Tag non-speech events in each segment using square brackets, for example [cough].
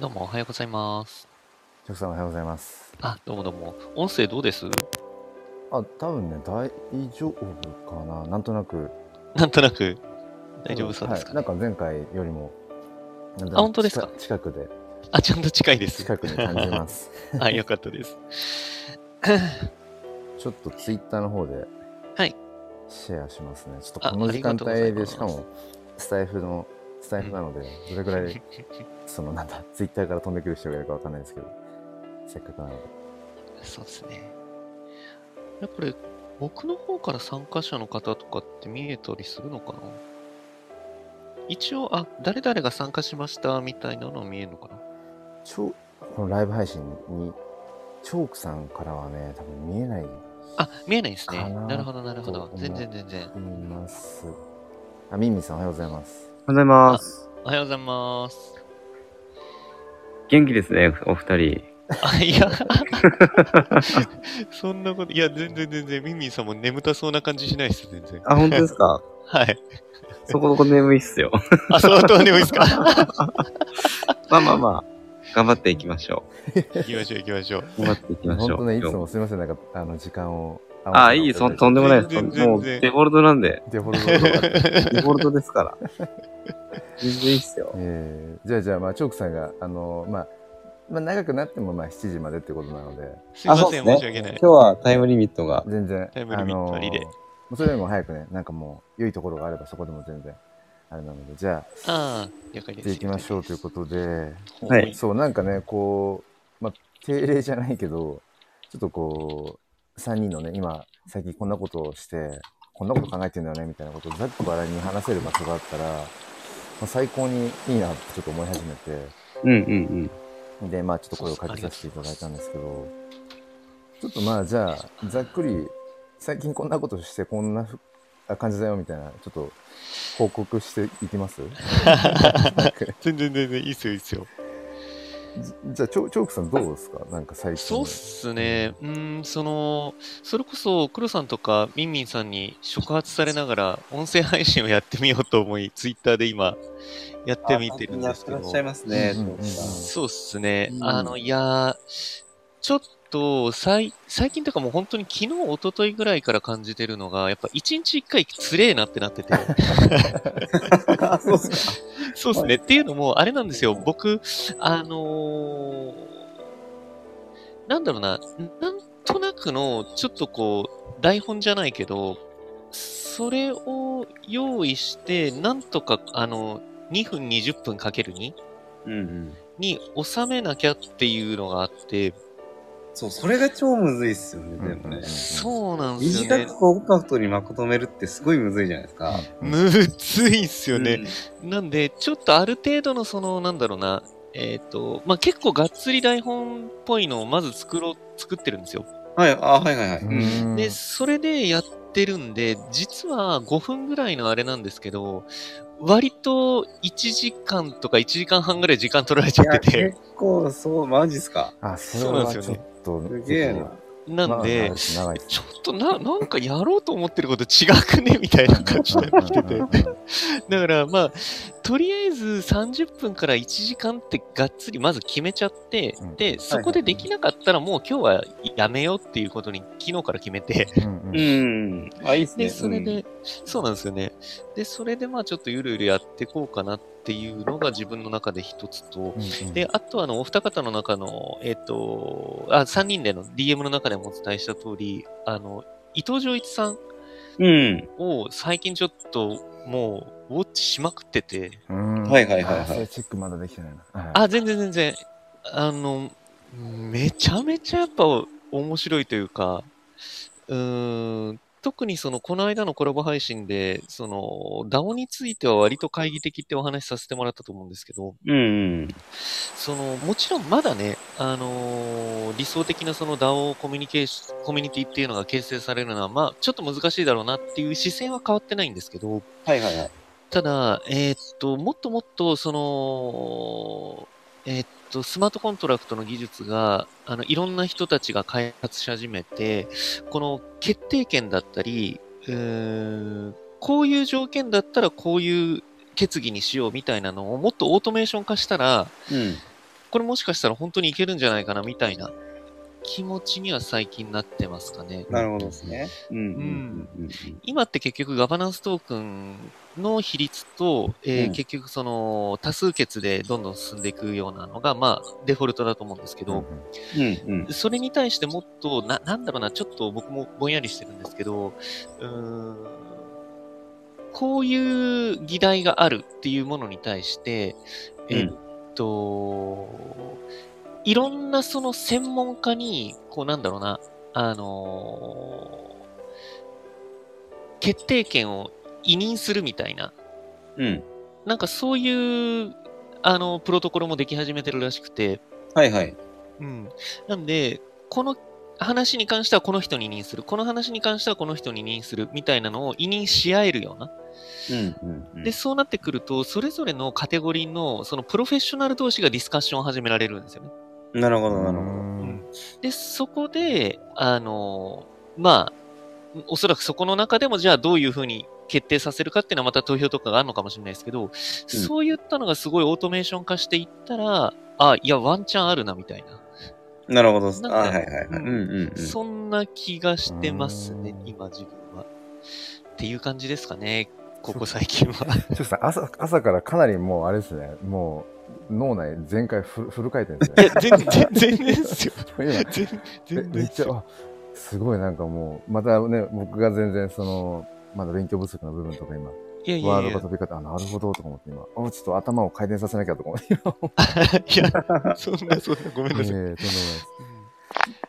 どうもおはようございます。お客さんおはようございます。あ、どうもどうも。音声どうです？あ、多分ね、大丈夫かな。なんとなく。なんとなく大丈夫そうですか、はい、なんか前回よりも。あ本当ですか？近近くで、あ、ちゃんと近いです。近くに感じます。[laughs] あ、よかったです。[laughs] ちょっとツイッターの方で。はい。シェアしますね。ちょっとあこの時間帯で、しかも、スタイフの、スタイフなので、どれぐらい、[laughs] その、なんだ、ツイッターから飛んでくる人がいるかわかんないですけど、せっかくなので。そうですね。いやこれ、僕の方から参加者の方とかって見えたりするのかな？一応、あ、誰々が参加しましたみたいなのは見えるのかな？ちょこのライブ配信に、チョークさんからはね、多分見えないあ、見えないですね。かななるほど、なるほど全然全然。います。あ、ミンミンさんおはようございます。おはようございます。おはようございます。元気ですね、お二人。あ、いや、[laughs] そんなこと、いや、全然全然、ミンミンさんも眠たそうな感じしないです、全然。あ、本当ですか？[laughs] はい。そこそこ眠いっすよ。あ、相当眠いですか？[laughs] まあまあまあ、頑張っていきましょ行きましょう、行きましょう。う。頑張っていきましょう。本当ね、いつもすみません、なんか、あの、時間を。ああ、いい、そんとんでもないです。全然もう、全然デフォルトなんで、デフォルトとか。デフォルトですから。全然いいっすよ。[laughs] えー、じゃあじゃあ、まあ、チョークさんが、あの、まあ、まあ、長くなっても、まあ、7時までってことなので、すいません、申し訳ない。今日はタイムリミットが。全然、タイムリミットありでもうそれよりも早くね、なんかもう、良いところがあれば、そこでも全然、あれなので、じゃあ、ああ、了解です。やっていきましょうということで、はいそう、なんかね、こう、まあ、定例じゃないけど、ちょっとこう、3人のね、今、最近こんなことをして、こんなこと考えてんだよね、みたいなことをざっくばらんに話せる場所があったら、まあ、最高にいいなってちょっと思い始めて、うんうんうん。で、まあちょっと声をかけさせていただいたんですけど、ちょっとまあじゃあ、ざっくり、最近こんなことしてこんな感じだよみたいな、ちょっと報告していきます？[laughs] 全然全然いいっすよ、いいっすよ。じじゃあ、チョチョークさんどうですか？なんか最近。そうっすね。うーん、その、それこそ、黒さんとかミンミンさんに触発されながら、音声配信をやってみようと思い、ツイッターで今、やってみてるんですけど。ますねうんうんうんそうっすね。うんあの、いやー、ちょっと、最、最近とかもう本当に昨日、一昨日ぐらいから感じてるのが、やっぱ一日一回つれえなってなってて。[laughs] あ、そうですね。っていうのも、あれなんですよ。僕、あのーなんだろうな、なんとなくの、ちょっとこう、台本じゃないけど、それを用意して、なんとか、あの、2分20分かける2うんうん。に収めなきゃっていうのがあって、そう、それが超むずいっすよね、うんうんうんそうなんですよね短く。コンパクトにまとめるってすごいむずいじゃないですか。むずいっすよね。うんなんで、ちょっとある程度のその、なんだろうな、えっ、と、まあ、結構がっつり台本っぽいのをまず作ろう、作ってるんですよ。はい、あ、はいはいはい。うんで、それでやってるんで、実は5分ぐらいのあれなんですけど、割と1時間とか1時間半ぐらい時間取られちゃってて、結構、そう、マジっすか？あ、そうなんですよねと、すげえな。なんで、ちょっとな、なんかやろうと思ってること違くね？みたいな感じになってきてて。だからまあ、とりあえず30分から1時間ってがっつりまず決めちゃって、うんで、そこでできなかったらもう今日はやめようっていうことに昨日から決めて、うんううんん。あ、いいっすね。で、それで、そうなんですよね。で、それでまあちょっとゆるゆるやっていこうかなっていうのが自分の中で一つと、うんうんで、あとはあの、お二方の中の、えっ、と、あ、3人での DM の中でもお伝えした通り、あの、伊藤浄一さんうん。を最近ちょっともうウォッチしまくってて、うんはいはいはいはいあそれチェックまだできてないな。はいあ、全然全然、あの、めちゃめちゃやっぱ面白いというか、うーん、特にその、この間のコラボ配信で、その、DAO については割と懐疑的ってお話しさせてもらったと思うんですけど、うんうん。その、もちろんまだね、あのー理想的なその DAO コミュニケーション、コミュニティっていうのが形成されるのは、まあ、ちょっと難しいだろうなっていう視線は変わってないんですけど、はいはいはい。ただ、えーっと、もっともっと、その、えーっと、スマートコントラクトの技術が、あの、いろんな人たちが開発し始めて、この決定権だったり、うこういう条件だったらこういう決議にしようみたいなのをもっとオートメーション化したら、うん。これもしかしたら本当にいけるんじゃないかなみたいな気持ちには最近なってますかね。なるほどですね。うんうんうんうん。今って結局ガバナンストークンの比率と、えーうん。結局その多数決でどんどん進んでいくようなのが、まあデフォルトだと思うんですけど、うんうん。それに対してもっと、な、なんだろうな、ちょっと僕もぼんやりしてるんですけど、うーん、こういう議題があるっていうものに対して、えっと、いろんなその専門家に、こうなんだろうな、あのー決定権を委任するみたいな、うん。なんかそういう、あの、プロトコルもでき始めてるらしくて、はいはい。うん。なんで、この話に関してはこの人に委任する、この話に関してはこの人に委任するみたいなのを委任し合えるような。うんうんうん。で、そうなってくると、それぞれのカテゴリーの、そのプロフェッショナル同士がディスカッションを始められるんですよね。なるほど、うんなるほど。うんで、そこで、あの、まあ、おそらくそこの中でも、じゃあどういうふうに決定させるかっていうのはまた投票とかがあるのかもしれないですけど、そういったのがすごいオートメーション化していったら、あ、いや、ワンチャンあるな、みたいな。なるほど。あなんかはいはいはい。うんうんうんうん。そんな気がしてますねう、ん今自分は。っていう感じですかね、ここ最近は。ちょっとさ朝朝からかなりもうあれですね、もう脳内全開フルフル回転ですね。いや、全然、全然ですよ。[laughs] 今。めっちゃ、あすごいなんかもう、またね、僕が全然その、まだ勉強不足の部分とか今、いやいやいやワードが。飛び方、あ、なるほどとか思って今、あ、ちょっと頭を回転させなきゃとか思って今、[laughs] いや、そんな、そんな、ごめんなさい。ええとんでもないです。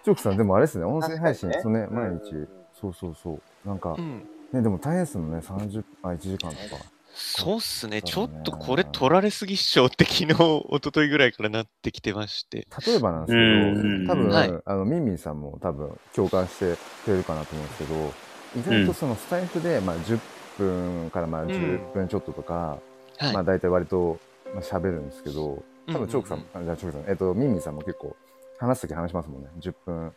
チョークさん、でもあれですね、音声配信、確かそうね、うん毎日、そうそうそう。なんかう、ん。ね、でも大変ですもんね、30、あ、1時間とか。そうっすね。ちょっとこれ取られすぎっしょって昨日、[laughs] 一昨日ぐらいからなってきてまして。例えばなんですうんけど、多分、はいあの、ミンミンさんも多分共感してくれるかなと思うんですけど、意外とそのスタイフで、まあ、10分からまあん10分ちょっととか、はい。まあ、大体割と、まあ、喋るんですけど、多分チョークさん、うあじゃあチョークさん、えっと、ミンミンさんも結構、話すとき話しますもんね。10分。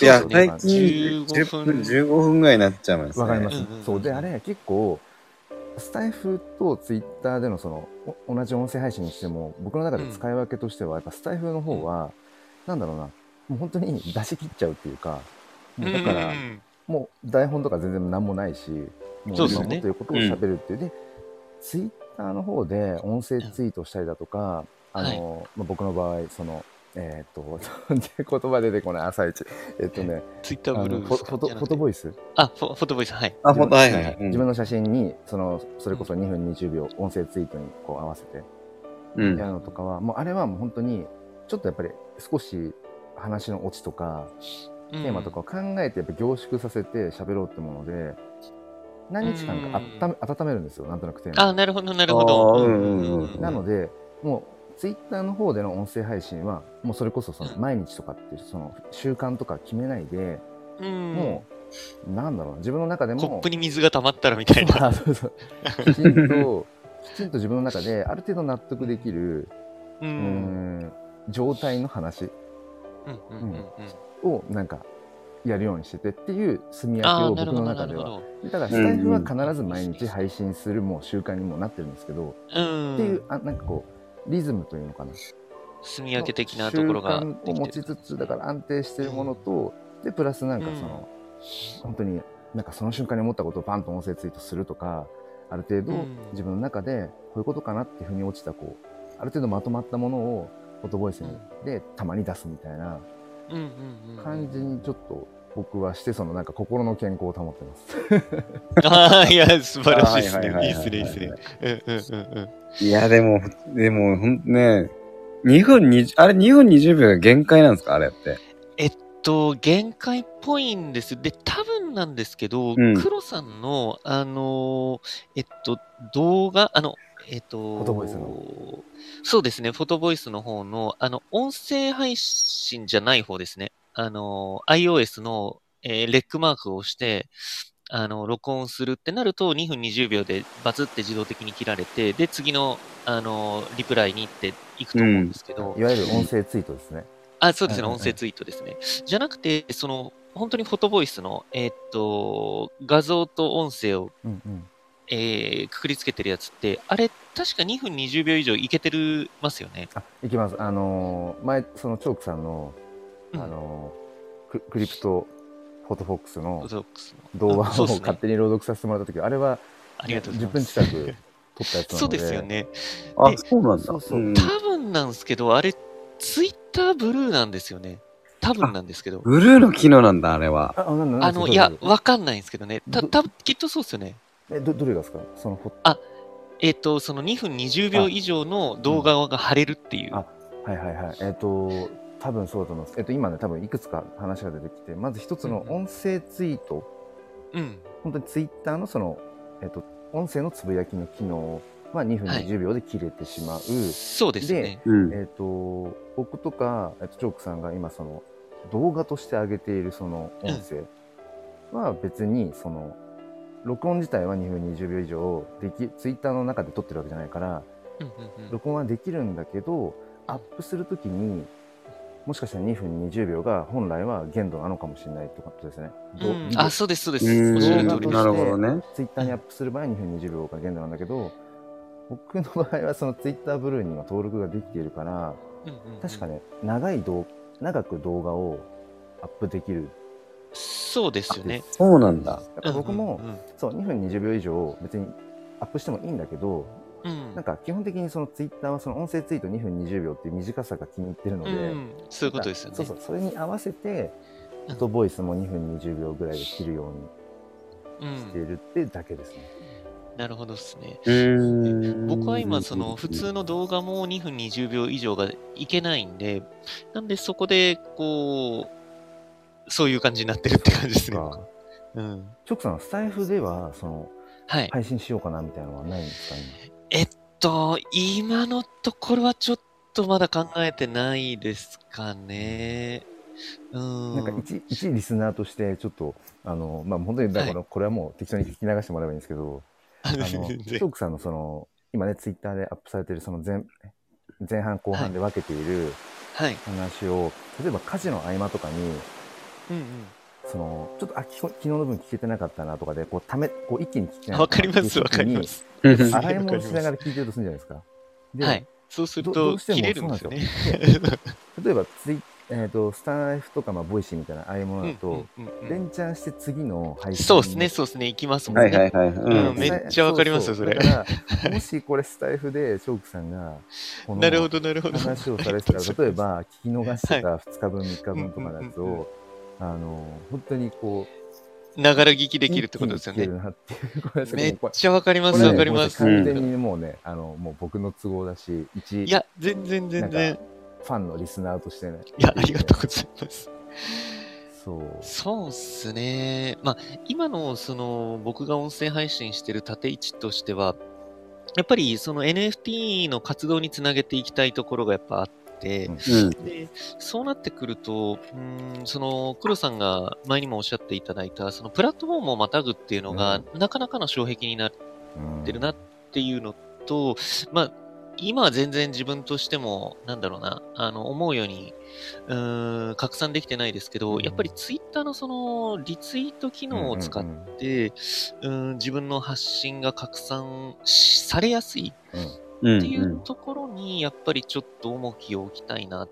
いや、最近15 10分、15分ぐらいになっちゃいますね。わかります。うんうんうんそう。で、あれ、結構、スタイフとツイッターでのその、お同じ音声配信にしても、僕の中で使い分けとしては、やっぱスタイフの方は、なんだろうな、もう本当に出し切っちゃうっていうか、もうだから、うん。もう台本とか全然何もないし、もそう今思ってることを喋るっていう。で、ツイッターの方で音声ツイートしたりだとか、あの、まあ、僕の場合、その、えーっと、言葉出てこない、朝一。えっとね、ツイッターブルースフォフォトフォトボイス？あ、フォフォトボイス、はい。あ、ほんと、はいはい。はい。うん。自分の写真に、その、それこそ2分20秒、音声ツイートにこう合わせて。うん。やるのとかは、もうあれはもう本当に、ちょっとやっぱり少し話のオチとか、テテーマとかを考えてやっぱ凝縮させて喋ろうってもので、何日間か温め温めるんですよ、なんとなくテーマ。をあ、なるほど、なるほど。うんうんうん。なので、もう、ツイッターの方での音声配信は、もうそれこそその毎日とかっていう、その習慣とか決めないで、うん、もう、なんだろうな、自分の中でも、コップに水が溜まったらみたいな。あそうそうきちんと、きちんと自分の中で、ある程度納得できる、う。うん状態の話を、なんか、やるようにしててっていう住み分けを僕の中では。だから、スタイフは必ず毎日配信するもう習慣にもなってるんですけど、うん。っていう、あなんかこう、リズムというのかな。住み分け的なところがを持。ちつつ、だから安定しているものと、で、プラスなんかその、本当になんかその瞬間に思ったことをパンと音声ツイートするとか、ある程度うん自分の中でこういうことかなっていうふうに落ちた、こう、ある程度まとまったものをフォトボイスにでたまに出すみたいなうんうんうんうん。感じにちょっと僕はして、そのなんか心の健康を保ってます。ああ、いや、素晴らしいですね。はいはいはいはいいいっすね、いいっすね。うんうんうんうん。いや、でも、でも、ほんとね、2分20、あれ2分20秒が限界なんですか？あれって。と、限界っぽいんです。で、多分なんですけど、うん黒さんの、あのーえっと、動画、あの、えっと、フォトボイスのそうですね、フォトボイスの方の、あの、音声配信じゃない方ですね。あの、iOS の、えーレックマークを押して、あの、録音するってなると、2分20秒でバツって自動的に切られて、で、次の、あの、リプライに行っていくと思うんですけど、いわゆる音声ツイートですね。あ、そうですね、うんうんうん音声ツイートですね。じゃなくて、その、本当にフォトボイスの、えーっと、画像と音声を、うんうん。えーくくりつけてるやつって、あれ、確か2分20秒以上いけてるますよね。あ、いきます。あのー前、そのチョークさんの、うんあのーククリプトフォトフォックスの動画を勝手に朗読させてもらった時、あれはありがとうござい10分ます。近く撮ったやつなので。そうですよ。ね。あ、でそうなんだ。そうそうん多分なんですけど、あれ、ツイッターブルーなんですよね。多分なんですけど。ブルーの機能なんだ、あれは。あ、の、いやわかんないんですけどね。た、どたきっとそうですよね。え、ど、どれがですか？そのフォえっ、と、その2分20秒以上の動画が貼れるっていう。あはいはいはい。えっ、と、多分そうだと思います。えっ、と、今ね、多分いくつか話が出てきて、まず一つの音声ツイート、うん。本当にツイッターのその、えっ、と、音声のつぶやきの機能は2分はい20秒で切れてしまう。そうですね。うん。えっ、と、僕とか、えっ、と、チョークさんが今その、動画として上げているその音声は別にその、録音自体は2分20秒以上でき、ツイッターの中で撮ってるわけじゃないから、録音はできるんだけど、アップするときに、もしかしたら2分20秒が本来は限度なのかもしれないってことですね。どうんあ、そうです、そうです。うんおっしゃる通りです。なるほどね。ツイッターにアップする場合2分20秒が限度なんだけど、僕の場合はそのツイッターブルーには登録ができているから、うんうんうん確かね、長い動長く動画をアップできる。そうですよね。そうなんだ。だから僕も、うんうんそう、2分20秒以上別にアップしてもいいんだけど、うんなんか基本的にそのツイッターはその音声ツイート2分20秒っていう短さが気に入ってるので、うんそういうことですよね。そうそう、それに合わせて、うんフォトボイスも2分20秒ぐらいで切るようにうんしているってだけですね。なるほどですね。うん僕は今、その普通の動画も2分20秒以上がいけないんで、なんでそこで、こう、そういう感じになってるって感じですね。かうん。チョクさん、スタイフではそのはい。配信しようかなみたいなのはないんですかえっと、今のところはちょっとまだ考えてないですかね。うん。今。なんか一一リスナーとしてちょっとあのまあ本当にだからこれはもう適当に聞き流してもらえばいいんですけど、ああの [laughs] チョークさんのその今ねツイッターでアップされてるその前前半後半で分けているはい。話を、例えば家事の合間とかにうんうん。そのちょっとあき昨日の分聞けてなかったなとかでこうためこう一気に聞きなわかります、わかりま。す。うん洗い物しながら聞いてるとするんじゃないですか。ではい。そうすると、切れるんですよね。例えばツイ、えー、とスタイフとか、まあ、 Voicy みたいなああいうものだと、連チャンして次の配信そうですね、そうですね、行きますもんね。はいはいはい。うんめっちゃわかりますよそれだから、もしこれスタイフで、チョークさんが、なるほど、なるほど。話をされてたら、[laughs] 例えば、聞き逃してた2日分、3日分とかのやつを、あの、本当にこう、ながら聞きできるってことですよね。めっちゃわかります、これねわかります。完全にもうね、あの、もう僕の都合だし、一いや、全然全然。ファンのリスナーとしてね。いや、ありがとうございます。そう。そうっすね。まあ、今の、その、僕が音声配信してる縦位置としては、やっぱり、その NFT の活動につなげていきたいところがやっぱあって、うんうん。で、そうなってくると、うーん、その、黒さんが前にもおっしゃっていただいた、そのプラットフォームをまたぐっていうのが、なかなかの障壁になっうんてるなっていうのと、まあ、今は全然自分としても、なんだろうな、あの、思うように、うーん、拡散できてないですけど、うんやっぱりツイッターのその、リツイート機能を使っうんうんて、うん、自分の発信が拡散しされやすいうん。っていうところに、やっぱりちょっと重きを置きたいなっ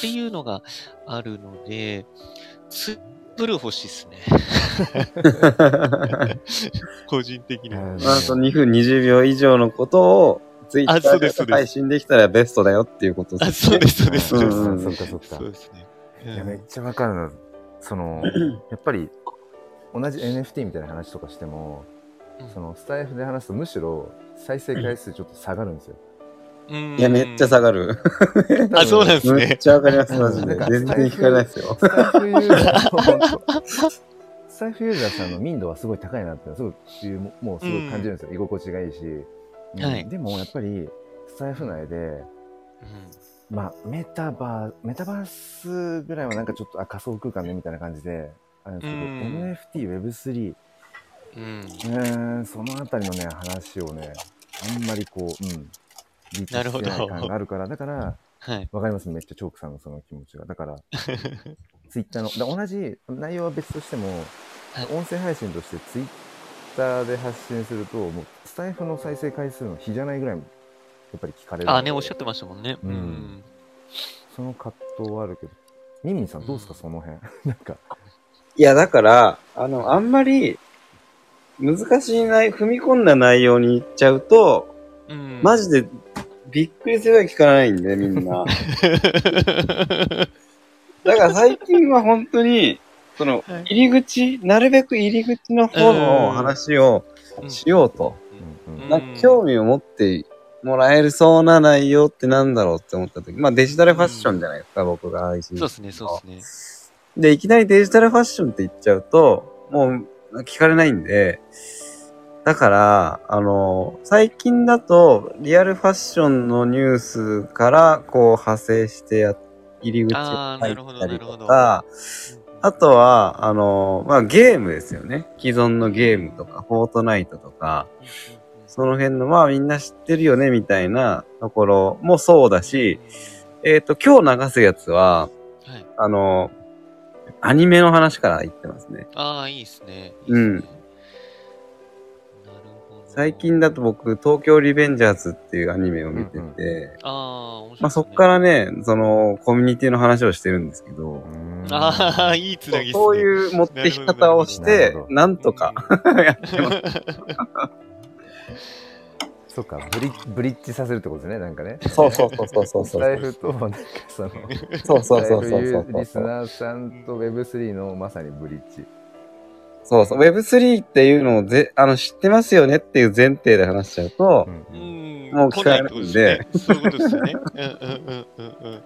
ていうのがあるので、ツブルー欲しいっすね。[laughs] 個人的には。うんまあ、その2分20秒以上のことを、ツイッあターで配信できたらベストだよっていうことあ、ですね。そうです、そうです。うんそううんですそっかそっかそうですね。うんいや、めっちゃわかるな。その、[clears throat] やっぱり、同じ NFT みたいな話とかしても、うんそのスタイフで話すとむしろ再生回数ちょっと下がるんですよ。うん。いや、めっちゃ下がる。あ、そうなんですめっね。ちゃわかります、マジで。全然聞かないですよ。スタイフユーザースタイフユーザーさんの民度はすごい高いなってすごいいうももうすごい感じるんですよ、居心地がいいし、うん。はい。でもやっぱりスタイフ内でまあメタバーメタバースぐらいはなんかちょっとあ仮想空間ねみたいな感じであるんですけど、うん。NFTWeb3 うん。そのあたりのね話をねあんまりこううんリーチなるほどしてない感があるからだからはい。わかりますめっちゃチョークさんのその気持ちがだから [laughs] ツイッターのだ同じ内容は別としても、はい音声配信としてツイッターで発信するともうタイフの再生回数の比じゃないぐらい、やっぱり聞かれる。あ、ね、おっしゃってましたもんね。うんうん。その葛藤はあるけど。ミンミンさんどうですか、その辺。[laughs] なんか、いや、だから、あの、あんまり、難しい内、踏み込んだ内容に行っちゃうと、うん。マジで、びっくりするぐらい聞かないんで、みんな。[laughs] だから最近は本当に、そのはい、入り口、なるべく入り口の方の話をしようと。うんうんうんなんか興味を持ってもらえるそうな内容ってなんだろうって思った時、まあデジタルファッションじゃないですか、僕が愛するそうですね、そうですね。で、いきなりデジタルファッションって言っちゃうと、もう聞かれないんで、だから、あの、最近だと、リアルファッションのニュースから、こう派生してや、入り口を入ったりとか、あとは、あの、まあ、ゲームですよね。既存のゲームとか、フォートナイトとか、その辺の、まあみんな知ってるよね、みたいなところもそうだし、えっ、と、今日流すやつは、はい。あの、アニメの話から言ってますね。ああ、いいですね。いいっすねうんなるほど。最近だと僕、東京リベンジャーズっていうアニメを見てて、ああ、面白いね、まあそっからね、その、コミュニティの話をしてるんですけど、ああ、いいつなぎっすね。そういう持ってき方をしなてるほど、なんとか [laughs] やってます。[laughs] そうかブリ、ブリッジさせるってことですね、なんかね。そうそうそうそうそうそうスタイフと、なんかその、そうそうそうスタイそうフリスそう。ナーさんと Web3 のまさにブリッジ。そうそう。Web3 っていうのをぜ、あの、知ってますよねっていう前提で話しちゃうとう、うんん。もう聞かれないんでそういうことですよね。うんうんうんうんうん。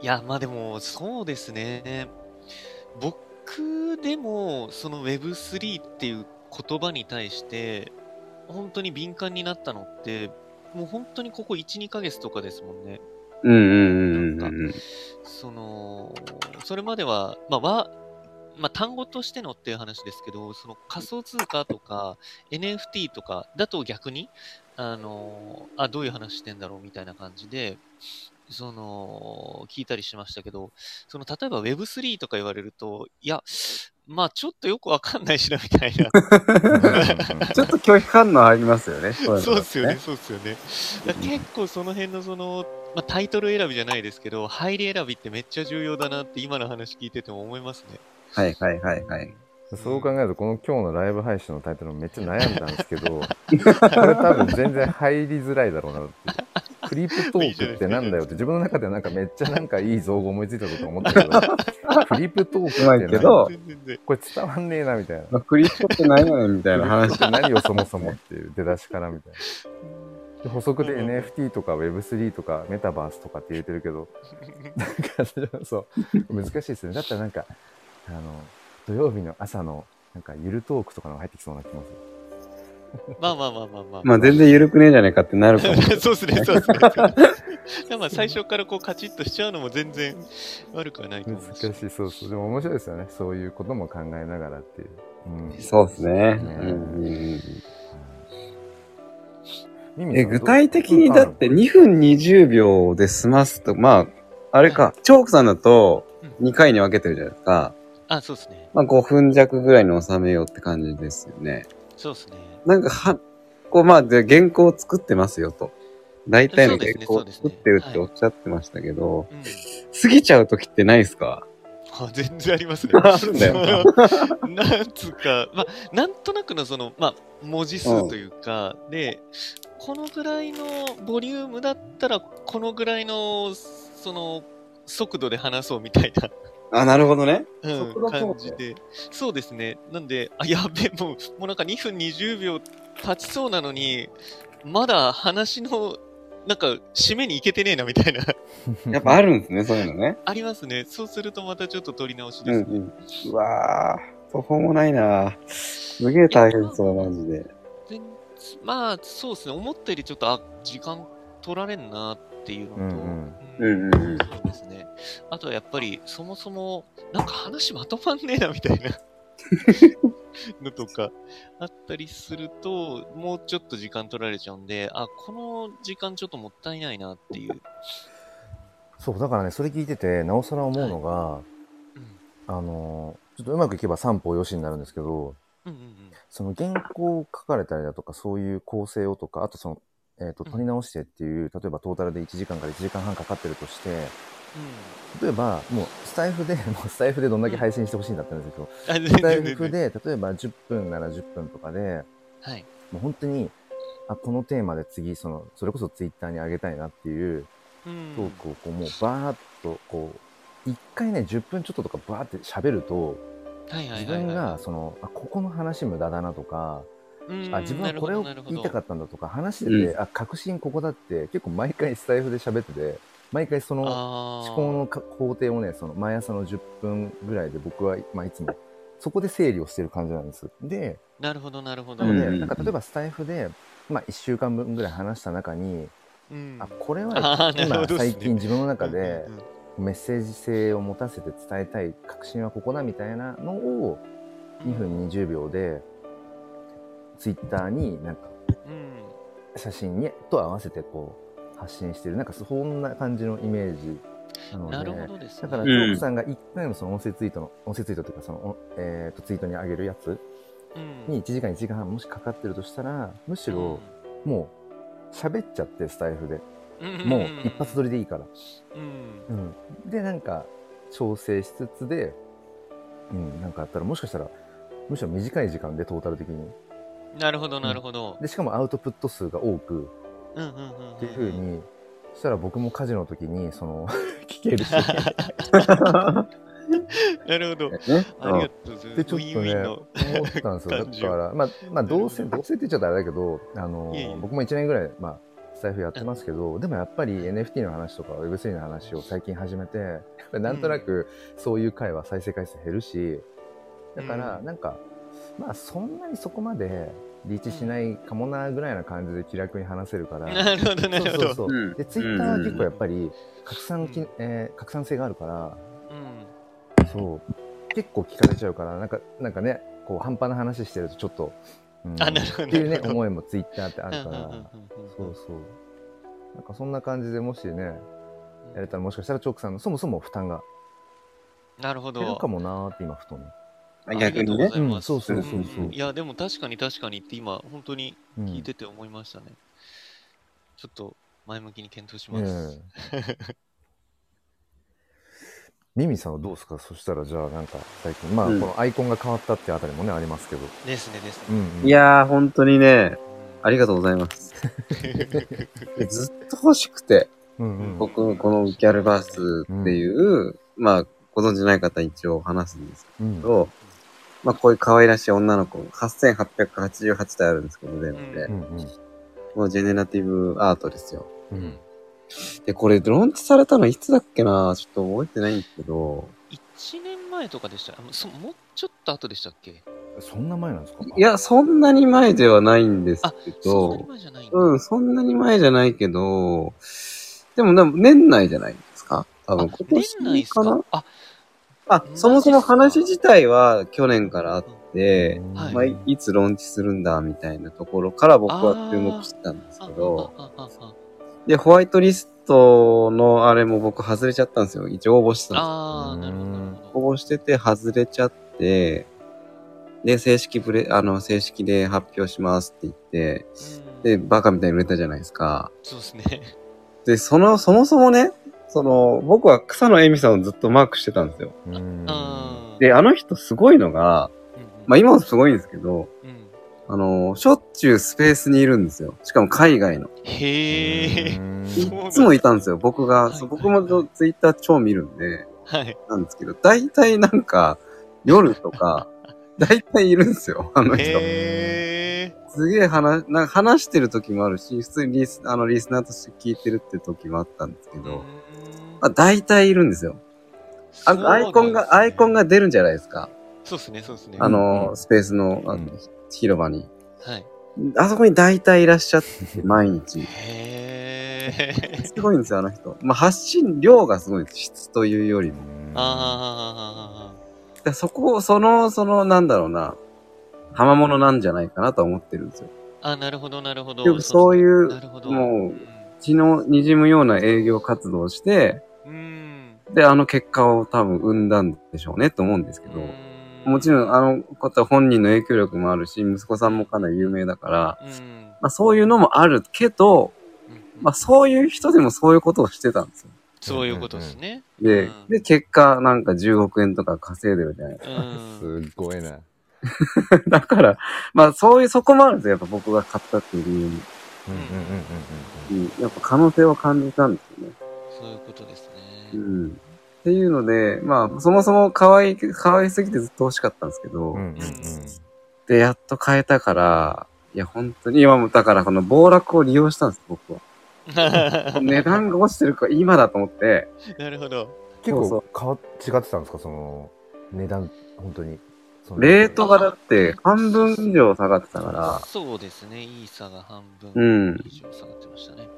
いや、まあでも、そうですね。僕でも、その Web3 っていう言葉に対して、本当に敏感になったのって、もう本当にここ1、2ヶ月とかですもんね。うんうんうんうんうん。その、それまでは、まあ、わ、まあ、単語としてのっていう話ですけど、その仮想通貨とか NFT とかだと逆に、あの、あ、どういう話してんだろうみたいな感じで、その、聞いたりしましたけど、その、例えば Web3 とか言われると、いや、まあ、ちょっとよくわかんないしな、みたいな。ちょっと拒否反応ありますよね。そういうのそうっすよね、。そうっすよね。結構その辺のその、まあ、タイトル選びじゃないですけど、入り選びってめっちゃ重要だなって今の話聞いてても思いますね。はいはいはいはい。そう考えると、この今日のライブ配信のタイトルもめっちゃ悩んだんですけど、[laughs] これ多分全然入りづらいだろうなって。クリップトークってなんだよって [laughs] 自分の中ではなんかめっちゃなんかいい造語思いついたと思ったけど、[laughs] クリップトークってうまいけど。これ伝わんねえなみたいな。まあ、クリップって何やねんみたいな話。何をそもそもっていう出だしからみたいな。で補足で NFT とか Web3 とかメタバースとかって言ってるけど、なんかそう、難しいですね。だったらなんか、あの、土曜日の朝のなんかゆるトークとかのが入ってきそうな気もする。まあまあまあまあまあ。まあ全然緩くねえじゃねえかってなるかも。[laughs] そうですね、そうですね。まあ最初からこうカチッとしちゃうのも全然悪くはないと思うし。難しい、そうそう。でも面白いですよね。そういうことも考えながらっていう。うん。そうですね。ねうんえ、具体的にだって2分20秒で済ますと、まあ、あれか、チョークさんだと2回に分けてるじゃないですか。あ、そうですね。まあ5分弱ぐらいに収めようって感じですよね。そうですね。なんかは、こうまあ、で原稿を作ってますよと。大体の原稿を作ってるっておっしゃってましたけど、うん。過ぎちゃう時ってないですか？あ全然ありますね。[laughs] あるんだよ [laughs] なんつうか、まあ、なんとなくのその、まあ、文字数というか、で、このぐらいのボリュームだったら、このぐらいの、その、速度で話そうみたいな、あ、なるほどね。うん感じで。そうですね。なんで、あ、やべえ、もう、もうなんか2分20秒経ちそうなのに、まだ話の、なんか、締めに行けてねえなみたいな、[laughs] やっぱあるんですね、そういうのね。ありますね。そうするとまたちょっと取り直しうんですね。うん。うわぁ、途方もないなすげえ大変そう、マジで。全まあ、そうですね。思ったよりちょっと、あ、時間取られんなっていうのと、うんうんそうですね。あとはやっぱり、そもそも、なんか話まとまんねえなみたいな [laughs] のとかあったりすると、もうちょっと時間取られちゃうんで、あ、この時間ちょっともったいないなっていう。そう、だからね、それ聞いてて、なおさら思うのが、うん。あの、ちょっとうまくいけば三歩よしになるんですけど、うんうんうん。その原稿を書かれたりだとか、そういう構成をとか、あとその、えっ、と、撮り直してっていう、例えばトータルで1時間から1時間半かかってるとして、例えば、もうスタイフで、[laughs] もうスタイフでどんだけ配信してほしいんだったんですけど、スタイフで、例えば10分なら10分とかで、はい。もう本当に、あ、このテーマで次、その、それこそツイッターに上げたいなっていううん。トークをこう、もうバーッと、こう、一回ね、10分ちょっととかバーって喋ると、自。分が、その、あ、ここの話無駄だなとか、うん、あ、自分はこれを言いたかったんだとか、話してて、うあ、確信ここだって、結構毎回スタイフで喋ってて、毎回その思考のか工程をね、その毎朝の10分ぐらいで僕は、まあ、いつも、そこで整理をしてる感じなんです。で、なるほどなるほど。なので、うんなんか例えばスタイフで、まあ、1週間分ぐらい話した中に、うん。あ、これは今最近自分の中でメッセージ性を持たせて伝えたい確信はここだみたいなのを2分20秒でツイッターになんかうん写真にと合わせてこう発信してるなんかそんな感じのイメージなのでなるほどですね。だから、うんチョークさんが1回のその音声ツイートの、音声ツイートというか、その、おえーと、ツイートに上げるやつうんに1時間1時間半もしかかってるとしたら、むしろ、もう、喋っちゃって、スタイフで。うんもう、一発撮りでいいから。うんうん。で、なんか、調整しつつで、うん、なんかあったら、もしかしたら、むしろ短い時間でトータル的に。なるほどなるほど。で、しかもアウトプット数が多く、うんうんうんうんっていう風に、そしたら僕も家事の時に、その、[laughs] 聞けるし。[laughs] なるほど。ね。ありがとうございます。で、ちょっとね、の。思ったんですよ。だから、まあ、まあ、どうせ、どうせって言っちゃったらあれだけど、あの僕も1年ぐらい、まあ、スタイフやってますけど、でもやっぱり NFT の話とか Web3 の話を最近始めて、なんとなくそういう回は再生回数減るし、だから、うんなんか、まあ、そんなにそこまでリーチしないかもなぐらいな感じで気楽に話せるから、[laughs] なるほどなるほど。そうそうそう。うん。で、ツイッターは結構やっぱり拡散き、えー拡散性があるから、うん。そう。結構聞かれちゃうから、なんか、なんかね、こう、半端な話してるとちょっと、うん。あなるほどっていうね思いもツイッターってあるから、そうそう。なんかそんな感じでもしね、やれたらもしかしたらチョークさんのそもそも負担がなるほど。減るかもなーって今ふとね。逆にありがとうねご。ざいますうんそうそうそうそうんんいや、でも確かに確かにって今、本当にうん、聞いてて思いましたね。ちょっと前向きに検討します。ええミミさんはどうですか？そしたらじゃあなんか最近、まあ、うんこのアイコンが変わったってあたりもね、ありますけど。ですね、ですね。うん、うん。いやー、本当にね、ありががとうございます。[laughs] ずっと欲しくて、うんうん。僕、このギャルバースっていう、まあ、ご存知ない方一応話すんですうんけど、まあ、こういう可愛らしい女の子、8888体あるんですけど、全部で。う。ん。うん。もうジェネラティブアートですよ。うん。で、これ、ローンチされたのいつだっけな？ちょっと覚えてないんですけど、1年前とかでした。あそもうちょっと後でしたっけ？そんな前なんですか？いや、そんなに前ではないんですけそんなにど、前じゃないんだ。うん、そんなに前じゃないけど、でも、でも年内じゃないですか？多分、あ今年かな？かあ、あ、そもそも話自体は去年からあって、はいまあ、いいつローンチするんだみたいなところから僕は注目してたんですあけど、で、ホワイトリストのあれも僕外れちゃったんですよ。一応応募してたんですああ、なるほど。応募してて外れちゃって、で、正式ブレ、あの、正式で発表しますって言って、うんで、バカみたいに売れたじゃないですか。そうですね。で、その、そもそもね、その、僕は草野恵美さんをずっとマークしてたんですよ。で、あの人すごいのが、まあ今もすごいんですけど、うんあの、しょっちゅうスペースにいるんですよ。しかも海外の。へいつもいたんですよ。僕が、僕もツイッター超見るんで、はい。なんですけど、大体なんか、夜とか、[laughs] 大体いるんですよ、あの人。へえ。すげえ話、なんか話してる時もあるし、普通にリスあのリスナーとして聞いてるって時もあったんですけど、まあ、大体いるんですよ。あアイコンが、アイコンが。が出るんじゃないですか。そうですね、そうですね。あの、うんスペースのあのうん広場に。はい。あそこに大体いらっしゃって、毎日。[laughs] へえ。すごいんですよ、あの人。まあ、発信量がすごいです。質というよりも。あだからそこを、その、その、なんだろうな、賜物なんじゃないかなとは思ってるんですよ。あ。あ、なるほど、なるほど。よくそういうなるほど。もう血の滲むような営業活動をして。で、あの結果を多分生んだんでしょうねと思うんですけど、うんもちろんあの方本人の影響力もあるし、息子さんもかなり有名だから、うん。まあそういうのもあるけど、うんまあそういう人でもそういうことをしてたんですよ。そういうことですね。で、うんで、結果なんか10億円とか稼いでるじゃないですうん。すっごいな。か。[laughs] だから、まあそういう、そこもあるんですよ。やっぱ僕が買ったっていう理由に。うんうんうんうんやっぱ可能性を感じたんですよね。そういうことですうね。ん。っていうので、まあ、そもそも可愛い、可愛すぎてずっと欲しかったんですけど、うん。うんうんうん。で、やっと買えたから、いや、本当に今も、だからこの暴落を利用したんです、僕は。[laughs] 値段が落ちてるから今だと思って、なるほど。結そうそう構変わ違ってたんですか？その値段、本当に。レートがだって半分以上下がってたから、そうですね。いい差が半う分ん。以上下がってましたね。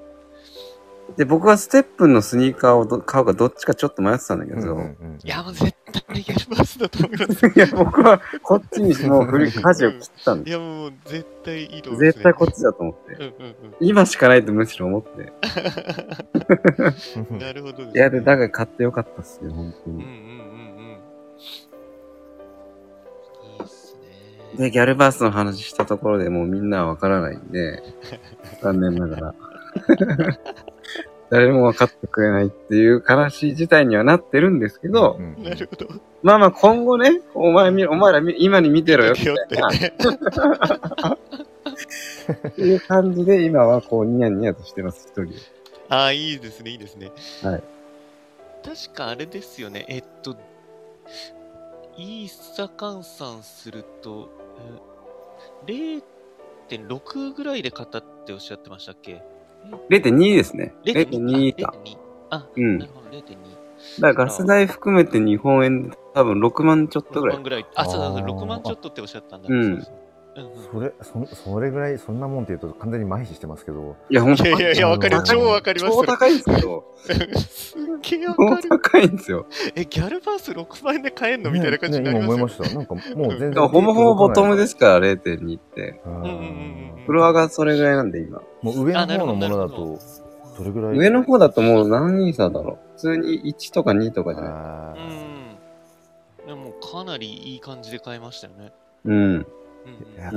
で、僕はステップンのスニーカーをど買うかどっちかちょっと迷ってたんだけど、うんうんうんいや、もう絶対ギャルバスだと思います。いや、僕はこっちにもう振り、舵を切ったんでいや、もう絶対いいと思います、ね。絶対こっちだと思って。うんうん今しかないとむしろ思って。うん。なるほどです、ね。いや、で、だから買ってよかったっすよ、本当に。うんうんうんうん。いいっすね。で、ギャルバースの話したところでもうみんなはわからないんで、残念ながら。誰も分かってくれないっていう悲しい事態にはなってるんですけど、うんうんなるほど。まあまあ今後ね、お前み、お前らみ今に見てろよみたいな、ってね。っていう感じで今はこうニヤニヤとしてます、一人。ああ、いいですね、いいですね。はい。確かあれですよね。えっと、イーサ換算すると、え0.6ぐらいで買ったっておっしゃってましたっけ？0.2ですね。0.2 0.2か。。あ、うんなるほど、0.2。だからガス代含めて日本円で多分6万ちょっとぐ6らい万。ぐらい。あ、そうだ、そうだあー6万ちょっとっておっしゃったんだ。うんそうそうそれそ、それぐらい、そんなもんって言うと完全に麻痺してますけど、いや、ほんといやいやいや、わかります。[laughs] 超わかります。超高いんですけど、すっげえわ超かる。高いんですよ。え、ギャルバース6万円で買えんのみたいな感じになりねますよね今思いました。なんかもう全然。ほぼほぼボトムですから、0.2って。フロアがそれぐらいなんで、今。もう上の方のものだと、どれぐらい？上の方だともう何差だろう。普通に1とか2とかじゃない。うん。でもかなりいい感じで買いましたよね。うん。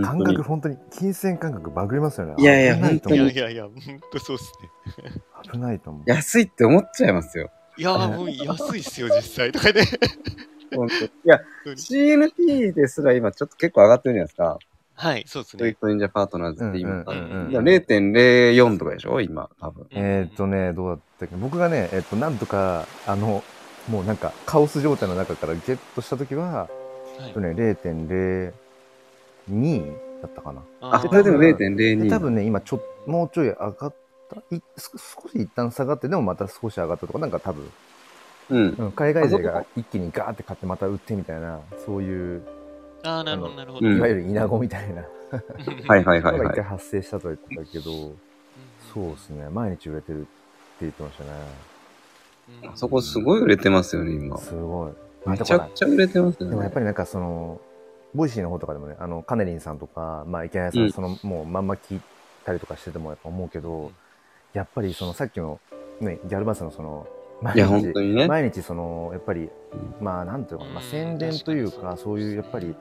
感覚、本当に、金銭感覚バグりますよね。いやいや危ないとい。やいやいや、ほんとそうっすね。危ないと思う。安いって思っちゃいますよ。いや、もう安いっすよ、実際。とかね。本当いや、当に CNP ですら今ちょっと結構上がってるじゃないですか。はい、そうですね。トイット忍者パートナーズって今。うんうんうんうんいや0.04とかでしょ今、多分。えーっとね、どうだったっけ僕がね、えっと、なんとか、あの、もうなんか、カオス状態の中からゲットしたときは、はいえっとね、0.02だったかな。あ、ーそれでもで0.02。多分ね、今ちょ、もうちょい上がった、いす少し一旦下がって、でもまた少し上がったとか、なんか多分、うん。うん、海外勢が一気にガーって買ってまた売ってみたいな、そういう、あー、なるほど、なるほど。うんいわゆるイナゴみたいな [laughs] はいはいはいはい一回。発生したとは言ってたけど、そうですね、毎日売れてるって言ってましたね。うんあそこすごい売れてますよね、今。すごい。めちゃくちゃ売れてますよね。でもやっぱりなんかその、 Voicy の方とかでもね、あの、カネリンさんとか、まあ、池谷さん、うん。その、もうまんま聞いたりとかしててもやっぱ思うけど、やっぱりそのさっきの、ね、 Galverse のその、毎いや、本当にね。毎日その、やっぱり、まあ、なんていうのかな、まあ、うん宣伝というか、そういう、やっぱり、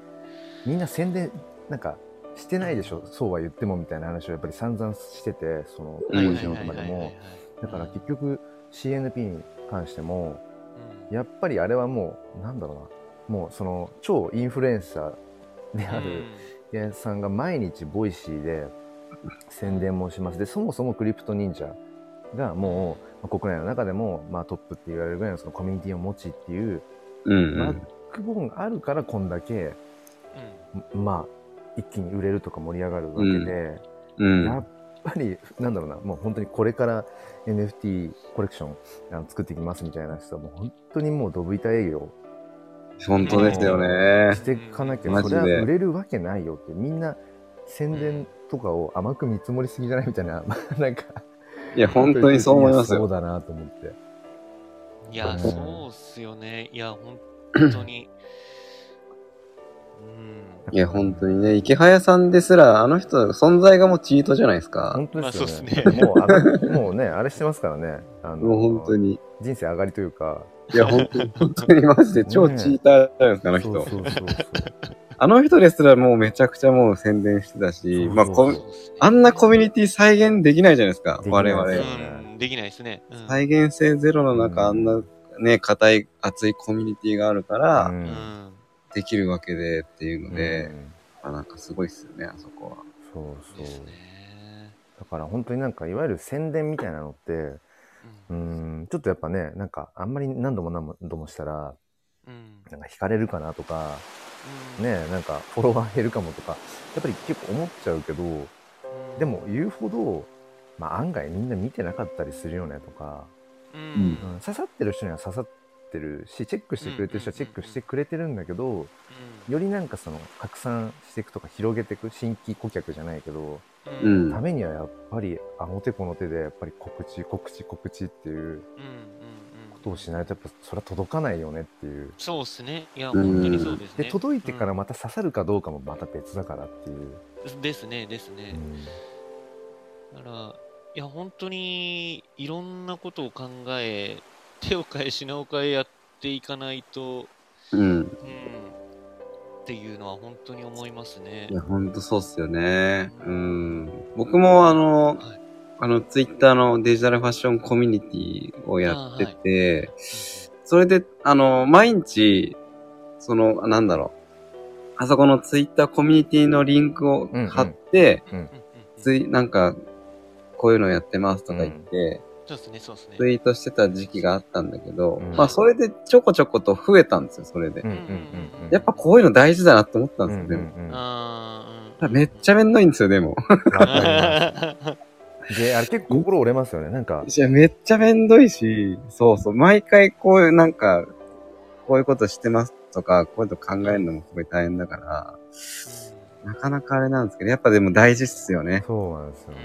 みんな宣伝、なんか、してないでしょ、そうは言ってもみたいな話をやっぱり散々してて、その、ボうんイシーのとかでも、だから結局、CNP に関しても、やっぱりあれはもう、なんだろうな、もうその、超インフルエンサーである、さんが毎日 Voicy で宣伝もします。で、そもそも CryptoNinja がもう、まあ国内の中でも、まあ、トップって言われるぐらいのそのコミュニティを持ちっていう、うんバックボーンがあるからこんだけ、うん。まあ、一気に売れるとか盛り上がるわけで、うん。やっぱり、なんだろうな、もう本当にこれから NFT コレクションあの作っていきますみたいな人はもう本当にもうドブ板営業本当ですよねし。ていかなきゃ、それは売れるわけないよって、みんな宣伝とかを甘く見積もりすぎじゃないみたいな、[laughs] なんか、いや、本当にそう思いますよ。やそうだなと思って。いや、うんそうっすよね。いや、本当に。うん。いや、本当にね、池早さんですら、あの人、存在がもうチートじゃないですか。本当ですよね。[laughs] もうもうね、あれしてますからね。あのもう本当に。人生上がりというか。いや、本当に、[laughs] 本当にマジで超チーターじゃないですか、あの人。そうそうそうそう。あの人ですらもうめちゃくちゃもう宣伝してたし、まあこあんなコミュニティ再現できないじゃないですか、できない我々。ですようん、できないですね。うん再現性ゼロの中、うんあんなね、硬い、熱いコミュニティがあるから。できるわけでっていうのでう、んあなんかすごいっすよね、あそこは。そうそう。だから本当になんかいわゆる宣伝みたいなのってううんんちょっとやっぱねなんかあんまり何度も何度もしたらうん。なんか惹かれるかなとかうん。ねなんかフォロワー減るかもとかやっぱり結構思っちゃうけどうんでも、言うほど、まあ、案外みんな見てなかったりするよねとか、ううんん、刺さってる人には刺さってるしチェックしてくれてる人はチェックしてくれてるんだけどよりなんかその拡散していくとか広げていく新規顧客じゃないけどう。うんん。ためにはやっぱりあの手この手でやっぱり告知告知告知っていう。ことをしないとやっぱそれは届かないよねっていうそうですね。いや、うん本当にそうですね。で届いてからまた刺さるかどうかもまた別だからっていう、うんですね、ですね。だから、いや、本当にいろんなことを考え、手を変え、品を変えやっていかないと、うん。うん、っていうのは本当に思いますねい。や、ほんとそうっすよね。うん。僕もあの、はいあの、ツイッターのデジタルファッションコミュニティをやってて、それで、あの、毎日、その、なんだろう。あそこのツイッターコミュニティのリンクを貼って、うんうんうんうんツイ、なんか、こういうのやってますとか言って、そうですね、そうですね。ツイートしてた時期があったんだけど、うんまあ、それでちょこちょこと増えたんですよ、それで。うんうんうんうんやっぱこういうの大事だなって思ったんですよ、でも。うんうんうんあーうんめっちゃめんどいんですよ、でも。わかります [laughs] であれ結構心折れますよねなんかいや、めっちゃめんどいし、そうそう、毎回こういうなんか、こういうことしてますとか、こういうの考えるのもすごい大変だから、なかなかあれなんですけど、やっぱでも大事っすよね。そうなんですよね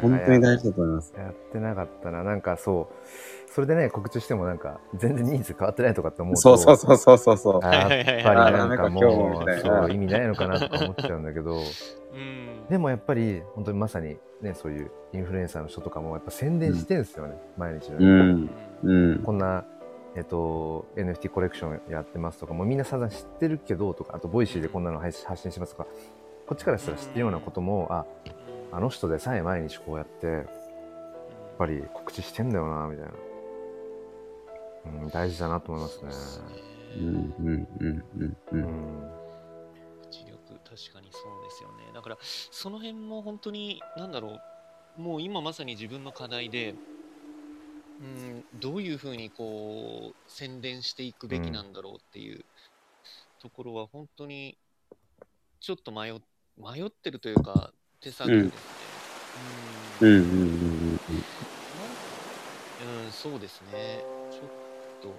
本当に大事だと思います。やってなかったななんかそうそれでね告知してもなんか全然ニーズ変わってないとかって思うとそうそうそうそうそうそう。あやっぱりなんかももうそう意味ないのかなとか思っちゃうんだけどうんでもやっぱり本当にまさにねそういうインフルエンサーの人とかもやっぱ宣伝してんすよね、毎日のようん。うん。こんな、えっと、NFT コレクションやってますとかもうみんなさん知ってるけどとかあと Voicy でこんなの配信発信しますとかこっちからしたら知ってるようなこともああの人でさえ毎日こうやってやっぱり告知してんだよなみたいな、うん、大事だなと思いますねうん、うん、うん、うん、う。うんん知力、確かにそうですよね。だから、その辺も本当に、なんだろう、もう今まさに自分の課題で、うん、どういうふうにこう、宣伝していくべきなんだろうっていうところは、本当に、ちょっと迷っ迷ってるというか、手作業ですね。うん、うん、うん、うん、うん、そうですね。ちょっと、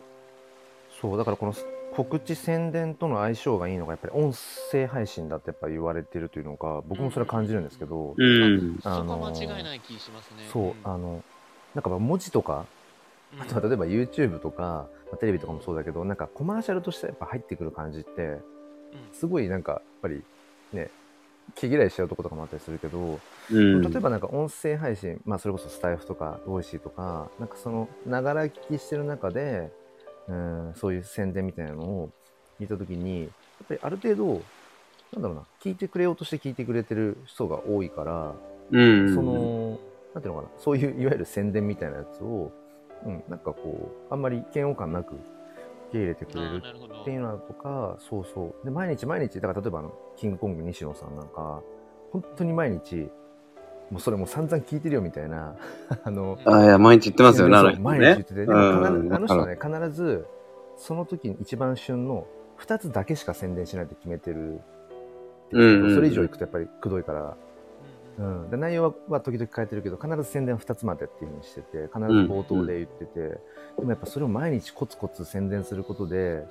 そうだからこの告知宣伝との相性がいいのがやっぱり音声配信だってやっぱ言われてるというのが僕もそれは感じるんですけど、うん。そあのこは間違いない気しますね。そうあのなんかまあ文字とかあとは例えば YouTube とか、まあテレビとかもそうだけどなんかコマーシャルとしてやっぱ入ってくる感じってすごいなんかやっぱりね毛嫌いしちゃうとことかもあったりするけど、うん。例えばなんか音声配信、まあ、それこそスタエフとか Voicy とかなんかそのながら聞きしてる中でうんそういう宣伝みたいなのを見た時にやっぱりある程度なんだろうな聞いてくれようとして聞いてくれてる人が多いから、うん。そのなんていうのかなそういういわゆる宣伝みたいなやつを、うん、なんかこうあんまり嫌悪感なく受け入れてくれる。っていうのとか、そうそう。で、毎日毎日、だから例えばあの、キングコング西野さんなんか、本当に毎日、もうそれもう散々聞いてるよみたいな、[laughs] あの、あ、いや、毎日言ってますよね、あのそう人ね毎日言っ。てて、でもあの人はね、必ず、その時に一番旬の2つだけしか宣伝しないって決めてる。うんうんうんそれ以上行くとやっぱりくどいから、ううん。ん、で内容はは時々変えてるけど必ず宣伝は2つまでっていうふうにしてて必ず冒頭で言ってて、でもやっぱそれを毎日コツコツ宣伝することで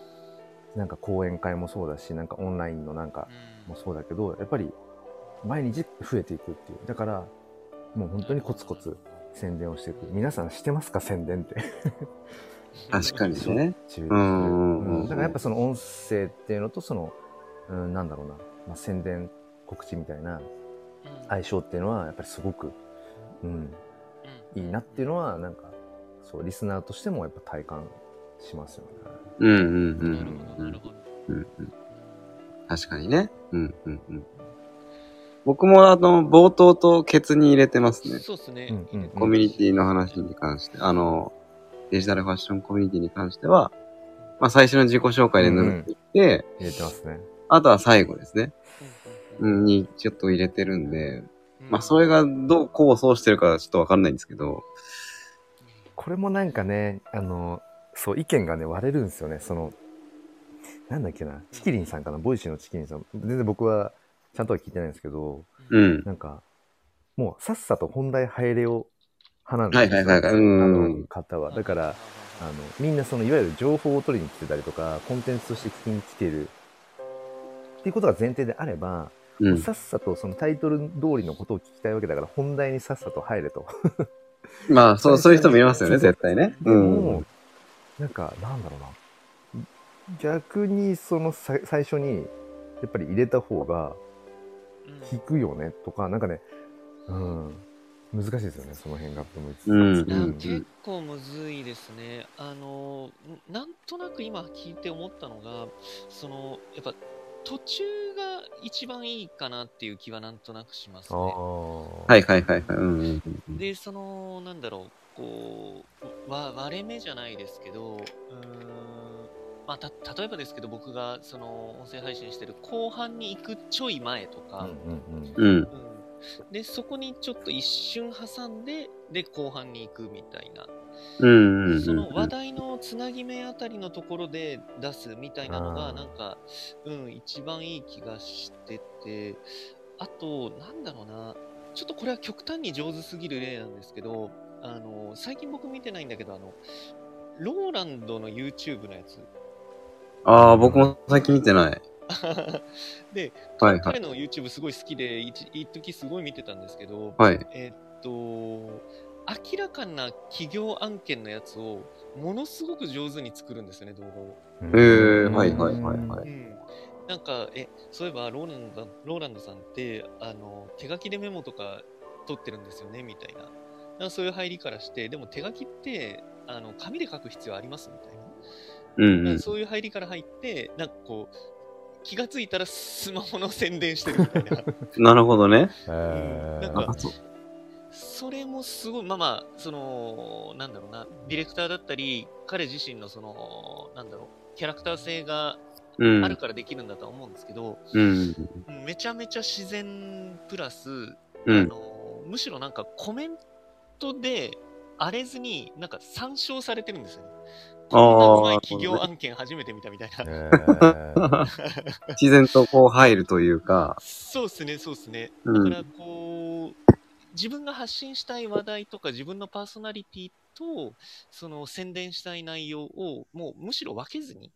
なんか講演会もそうだしなんかオンラインのなんかうん。もそうだけどやっぱり毎日増えていくっていう。だからもう本当にコツコツ宣伝をしていく。皆さんしてますか宣伝って。確かにね。[laughs] うん。うん。うんうんだからやっぱその音声っていうのとそのうん、なんだろうな、まあ、宣伝告知みたいなうん相性っていうのはやっぱりすごく、うん、うんいいなっていうのはなんかそうリスナーとしてもやっぱ体感しますよね。うんうんうなるんほど、なるほど。うんうん。確かにね。うんうんうん。僕もあの、冒頭とケツに入れてますね。そうですね。うんうんコミュニティの話に関して、あの、デジタルファッションコミュニティに関しては、まあ最初の自己紹介で抜いていって、入れてますね。あとは最後ですね。ううんん、にちょっと入れてるんで、うんまあそれがどうこうそうしてるかちょっとわかんないんですけど、これもなんかね、あの、そう、意見がね、割れるんですよね。その、なんだっけな、チキリンさんかな、 Voicy のチキリンさん。全然僕はちゃんとは聞いてないんですけど、うん。なんか、もうさっさと本題入れよ派なんはいですよ。はいはいはい。うん。あの方は。だから、あの、みんなその、いわゆる情報を取りに来てたりとか、コンテンツとして聞きに来てるっていうことが前提であれば、うん。さっさとそのタイトル通りのことを聞きたいわけだから、本題にさっさと入れと。[laughs] まあ、そう、そういう人もいますよね、絶対ね。でうんも。、なんか、なんだろうな。逆にそのさ最初に、やっぱり入れた方がうん効くよねとか、なんかね、うん、難しいですよね、その辺が。うんいやうん結構むずいですね。あの、んなんとなく今聞いて思ったのが、その、やっぱ途中が一番いいかなっていう気はなんとなくしますあね。あ。はいはいはいはい。うんうんうん。で、その、なんだろう、こう、わ割れ目じゃないですけど、うーん、まあ、た例えばですけど、僕がその音声配信してる後半に行くちょい前とか。うんで、そこにちょっと一瞬挟んで、で、後半に行くみたいな。うん。その話題のつなぎ目あたりのところで出すみたいなのが、なんか、うん、一番いい気がしてて、あと、なんだろうな、ちょっとこれは極端に上手すぎる例なんですけど、あの、最近僕見てないんだけど、あの、ローランドの YouTube のやつ。ああ、僕も最近見てない。[laughs] で、はいはい。彼の YouTube すごい好きで、一一時すごい見てたんですけど、はい。えっと、明らかな企業案件のやつをものすごく上手に作るんですよね、動画を。うんえーはいはいはいはいうん。なんか、え、そういえばローランド、ローランドさんって、あの、手書きでメモとか取ってるんですよね、みたいな。なんかそういう入りからして、でも手書きって、あの、紙で書く必要ありますみたいな。うんうん。そういう入りから入って、なんかこう、気がついたらスマホの宣伝してるみたいな。[laughs] なるほどね。えーなんかあ、それもすごい、まあまあ、その、なんだろうな、ディレクターだったり、彼自身のその、なんだろう、キャラクター性がうん。あるからできるんだとは思うんですけど、うん。うんめちゃめちゃ自然プラス、うん。あの、むしろなんかコメントで荒れずに、なんか参照されてるんですよね。こんなうまい企業案件初めて見たみたいな。えー [laughs] [laughs] 自然とこう入るというか、そうっすね、そうっすね。うんだからこう、自分が発信したい話題とか自分のパーソナリティと、その宣伝したい内容をもうむしろ分けずに、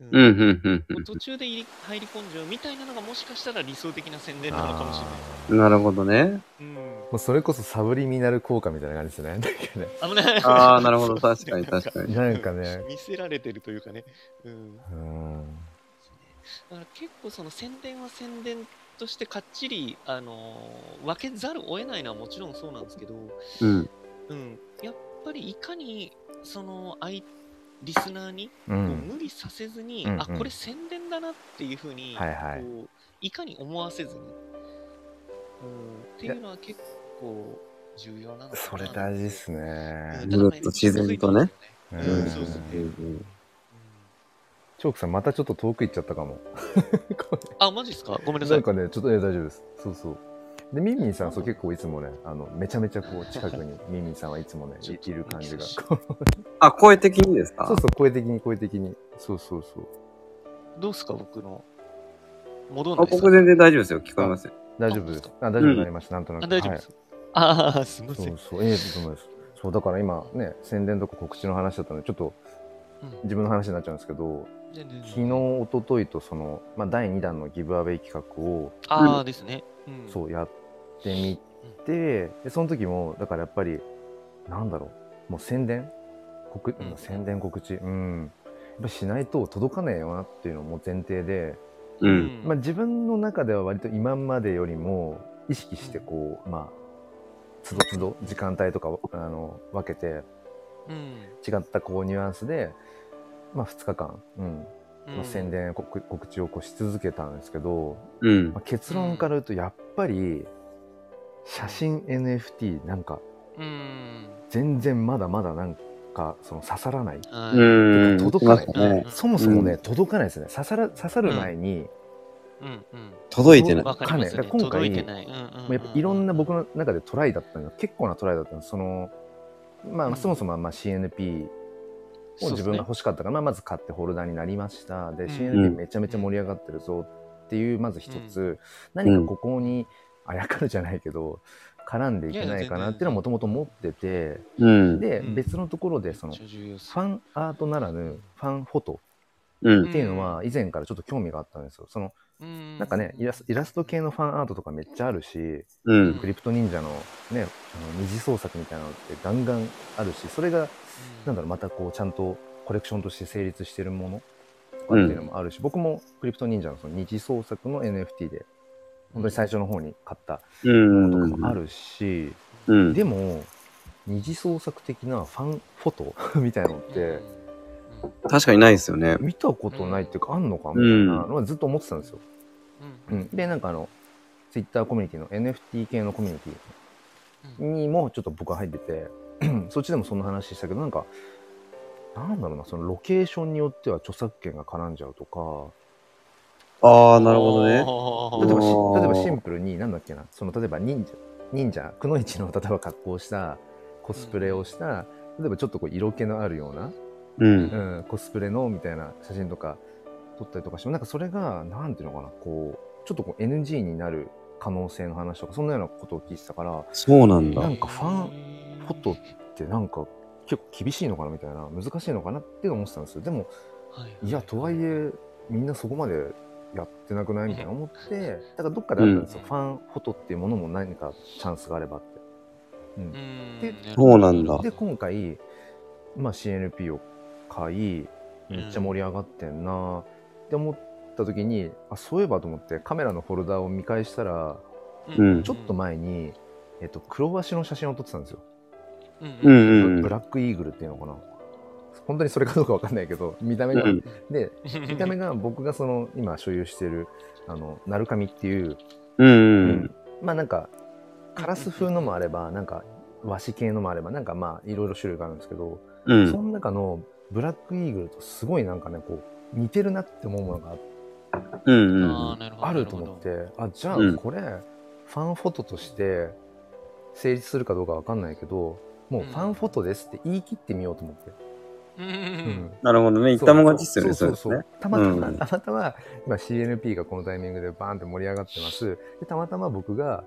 うんうん、うん、途中で入り入り込んじゃうみたいなのがもしかしたら理想的な宣伝なのかもしれない。うん。なるほどね。うんもうそれこそサブリミナル効果みたいな感じですね。なんかね。[laughs] ああ、なるほど。確かに確かに。[laughs] なんかね。見せられてるというかね。うん。うん。だから結構その宣伝は宣伝としてかっちり、あのー分けざるを得ないのはもちろんそうなんですけど、うん。うん、やっぱりいかにその相リスナーにこう。うん無理させずに、うんうんあこれ宣伝だなっていうふうに、はいはいこういかに思わせずに、うん、っていうのは結構重要なのかなそれ大事っすうねん。ずっと自然とね。ううんん、そうですね。うんうんチョークさんまたちょっと遠く行っちゃったかも。こ [laughs] あ、マジっすか？ごめんなさい。れなんかね、ちょっと、え大丈夫です。そうそう。で、ミンミンさん、そう結構いつもね、あの、めちゃめちゃこう、近くに [laughs] ミンミンさんはいつもね、いいる感じが。そうあ、声的にですか？そう、声的に声的に。そうそうそう。どうっすか僕の？戻んあないっすか？僕全然大丈夫ですよ。聞こえますよ。大丈夫ですあ。あ、大丈夫になりました。なんとなく。あ、大丈夫はいです。ああ、すみません。そうそう、ええと思います。そう、だから今ね、宣伝とか告知の話だったので、ちょっとうん自分の話になっちゃうんですけど、昨日、一昨日とその、まあ、第2弾のギブアウェイ企画を、ああですね。うん。そうやってみて、で、その時も、だからやっぱり、なんだろう、もう宣伝？告、うん宣伝告知、うん。やっぱしないと届かねえよなっていうのも前提で、うんまあ、自分の中では割と今までよりも意識してこう、まあ、つどつど時間帯とかをあの分けてうん。違ったこうニュアンスで、まあ、2日間、うんうんまあ、宣伝告告知をこうし続けたんですけど、うんまあ、。結論から言うとやっぱり写真 NFT なんかうん。全然まだまだなんかその刺さらないはいうん。届かないそもそもね、うん届かないですね刺さら刺さる前に、うんうん。届いてない。わかね。わかんない届いてない。うんうんうんまあやっぱいろんな僕の中でトライだったんだ結構なトライだったんですそのまあ、うんそもそもまあ CNP を自分が欲しかったから、まあ、まず買ってホルダーになりました。で、うん。CNP めちゃめちゃ盛り上がってるぞっていうまず一つ、何かここにあやかるじゃないけど絡んでいけないかなっていうのはもともと持っててうん。で、うん。別のところでそのファンアートならぬファンフォトうん。っていうのは以前からちょっと興味があったんですよ。そのうんなんかねイラスイラスト系のファンアートとかめっちゃあるし、うん。クリプト忍者のね、あの二次創作みたいなのってガンガンあるし、それが、なんだろう、またこう、ちゃんとコレクションとして成立してるものとかっていうのもあるし、僕もクリプト忍者のその二次創作の NFT で、本当に最初の方に買ったうん。ものとかもあるし、うん。でも、二次創作的なファンフォト [laughs] みたいなのって、確かにないですよね。見たことないっていうか、あんのかみたいな。のはずっと思ってたんですよ。うん。うん、で、なんかあの、ツイッターコミュニティの NFT 系のコミュニティにもちょっと僕は入ってて [clears throat] そっちでもそんな話したけどなんかなんだろうなそのロケーションによっては著作権が絡んじゃうとか。ああ、なるほどね。例えば例えばシンプルになんだっけなその例えば忍者忍者くのいちの例えば格好をしたコスプレをした例えばちょっとこう色気のあるような、うん。うん、コスプレのみたいな写真とか撮ったりとかしてもなんかそれがなんていうのかなこうちょっとこう NG になる可能性の話とかそんなようなことを聞いてたからそうなんだ。な。んかファンフォトってなんか結構厳しいのかなみたいな難しいのかなって思ってたんですよ。でもいやとはいえみんなそこまでやってなくないみたいな思ってだからどっかであったんですよ、ファンフォトっていうものも何かチャンスがあればって、うん。でそうなんだ。で今回、まあ、CNP を買いめっちゃ盛り上がってんな。って思った時にあそういえばと思ってカメラのフォルダを見返したらうん。ちょっと前に、えっと、黒鷲の写真を撮ってたんですよ。うんうん。うんうんブラックイーグルっていうのかな。本当にそれかどうかわかんないけど見た目が、うん。で見た目が僕がその今所有しているあの鳴神っていう、うん。うん。まあなんかカラス風のもあればなんか和紙系のもあればなんかまあいろいろ種類があるんですけど、うん。その中のブラックイーグルとすごいなんかねこう似てるなって思うものがうんうんあると思ってあじゃあうんこれ、ファンフォトとして成立するかどうかわかんないけどもうファンフォトですって言い切ってみようと思って。うんううんんなるほどね。言ったもん勝ちっすよね、そそうそう。たまたま、うんたまたま、今 CNP がこのタイミングでバーンって盛り上がってます。でたまたま僕が、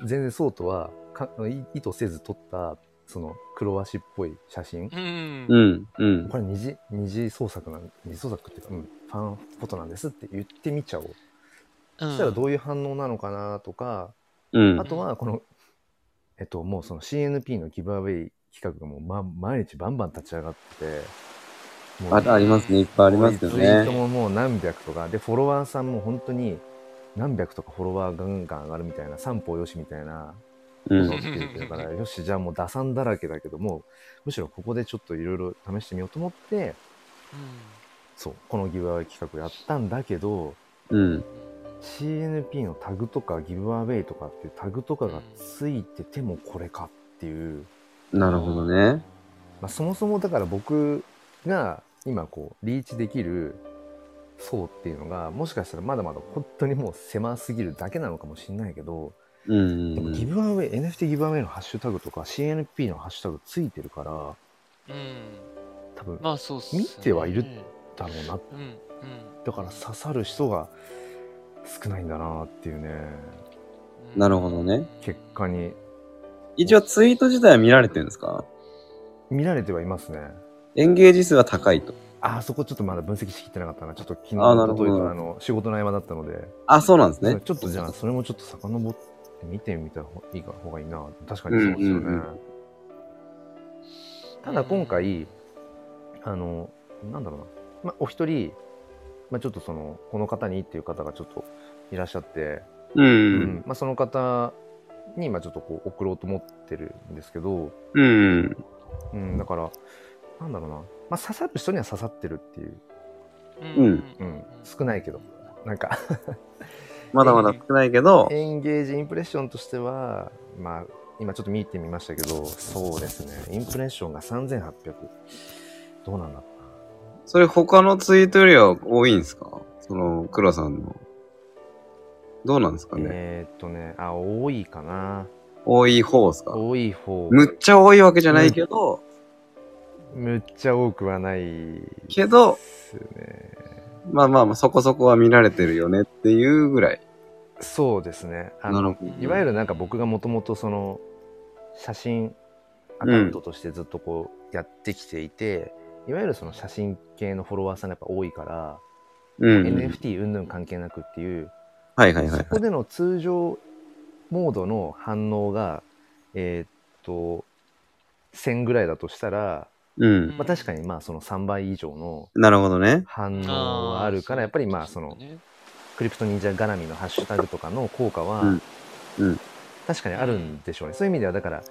全然そうとはかい意図せず撮った、その黒足っぽい写真？うんうんうんこれ二次、二次創作なん、二次創作っていうか、うん、ファンフォトなんですって言ってみちゃおう。そしたらどういう反応なのかなとか、うんあとはこの、えっと、もうその CNP のギブアウェイ企画がもう、ま、毎日バンバン立ち上がってて、もうあありますね。いっぱいありますよツイートね。ももう何百とか、で、フォロワーさんも本当に何百とかフォロワーガンガン上がるみたいな、三歩よしみたいなうんことをって言ってるから、よし、じゃあもう打算だらけだけども、むしろここでちょっといろいろ試してみようと思って、そう、このギブアウェイ企画やったんだけど、うん。CNP のタグとかギブアウェイとかっていうタグとかがついててもこれかっていう、なるほどね。まあ、そもそもだから僕が今こうリーチできる層っていうのがもしかしたらまだまだ本当にもう狭すぎるだけなのかもしれないけど、でもギブアウェイ NFT ギブアウェイのハッシュタグとか CNP のハッシュタグついてるからうん。多分まあそうっすね。見てはいるだろうなうんうん。だから刺さる人が少ないんだなっていうね。うん。なるほどね。結果に。一応ツイート自体は見られてるんですか？見られてはいますね。エンゲージ数は高いと。あーそこちょっとまだ分析しきってなかったな。ちょっと昨日あーなるほど。ととあの仕事の合間だったので。あ、そうなんですね。ちょっとじゃあそれもちょっと遡って見てみた方がいいか方がいいな。確かにそうですよね、うんうん。うんただ今回あのなんだろうな、まあ、お一人まあ、ちょっとそのこの方にっていう方がちょっといらっしゃって、う。うん。まあ、その方に今ちょっとこう送ろうと思ってるんですけど、うん。うん、だからなんだろうな、まあ、刺さる人には刺さってるっていう、うん。うん、少ないけど。なんかまだまだ少ないけど、エンゲージインプレッションとしてはまあ今ちょっと見てみましたけどそうですね。インプレッションが3800どうなんだろそれ他のツイートよりは多いんですか？その、黒さんの。どうなんですかうな、ね、えーっとねあ多いかな。多い方ですか？多い方。むっちゃ多いわけじゃないけど、むっちゃ多くはないけどで、すねまあまあまあそこそこは見られてるよねっていうぐらい。そうですねあのいわゆるなんか僕がもともとその写真アカウントとしてずっとこうやってきていて、いわゆるその写真系のフォロワーさんがやっぱ多いから、うん。NFT 云々関係なくっていう、はいはいはいそ。こでの通常モードの反応がえーっと1000ぐらいだとしたら、うん。まあ、確かにまあその3倍以上のなるほどね。反応はあるからやっぱりまあそのクリプト忍者絡みのハッシュタグとかの効果は確かにあるんでしょうね、そういう意味ではだから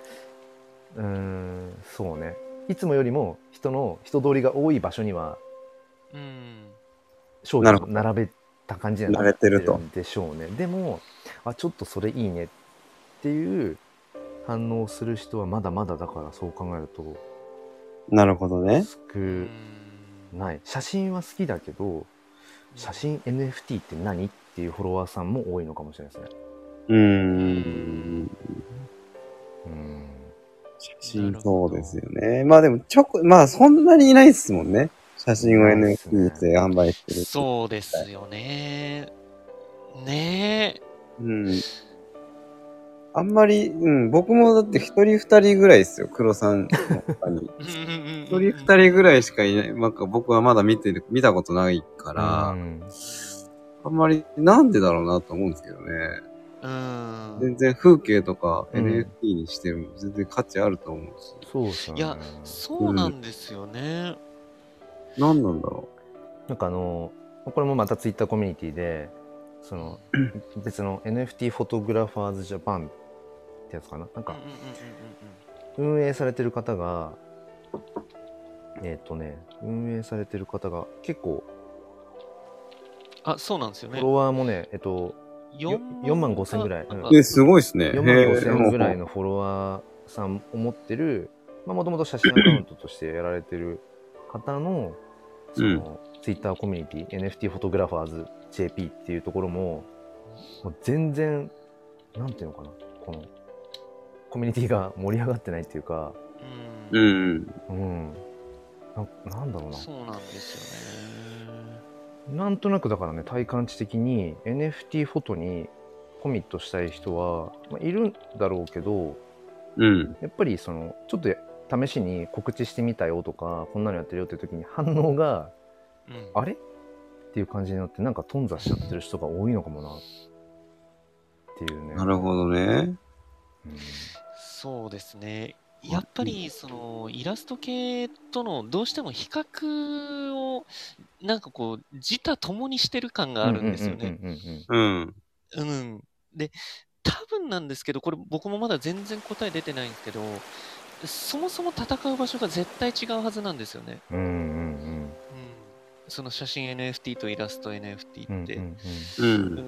うーんそうね。いつもよりも人の人通りが多い場所にはうん。商品を並べた感じには慣れてると。んでしょうね。でもあちょっとそれいいねっていう反応する人はまだまだだからそう考えるとなるほどね。少ない写真は好きだけど写真 NFT って何っていうフォロワーさんも多いのかもしれないですねうーん。うん写真そうですよね。まあでも、ちょこ、まあそんなにいないっすもんね。写真を NFT で販売してる。そうですよね。ねえ。うん。あんまり、うん、僕もだって一人二人ぐらいですよ、黒さんの他に。[laughs] 一人二人ぐらいしかいない。なんか僕はまだ見てる、見たことないから、うんあんまりなんでだろうなと思うんですけどね。うん。全然風景とかうん NFT にしても全然価値あると思うし。そうですよねいやそうなんですよね。何なんだろなんかあのこれもまたツイッターコミュニティでその [laughs] 別の NFT フォトグラファーズジャパンってやつかななんかうんうんうんうん運営されてる方がえっ、とね運営されてる方が結構あ、そうなんですよねフォ。ロワーもねえっとよ4万5千ぐらいう。え、すごいっすね。4万5千ぐらいのフォロワーさんを持ってるもともと写真アカウントとしてやられてる方のその、ツイッターコミュニティ NFT フォトグラファーズ JP っていうところももう全然なんていうのかなこのコミュニティが盛り上がってないっていうかう。うんん。うんななんだろうなそうなんですよね。なんとなくだからね体感値的に NFT フォトにコミットしたい人は、まあ、いるんだろうけどうん。やっぱりそのちょっと試しに告知してみたよとかこんなのやってるよっていう時に反応がうんあれ？っていう感じになってなんか頓挫しちゃってる人が多いのかもなっていうね。なるほどね。うんそうですね。やっぱりそのイラスト系とのどうしても比較をなんかこう自他ともにしてる感があるんですよね。うんうん。で、多分なんですけど、これ僕もまだ全然答え出てないんですけど、そもそも戦う場所が絶対違うはずなんですよね。うんうんうんうん。その写真 NFT とイラスト NFT って。うんうんう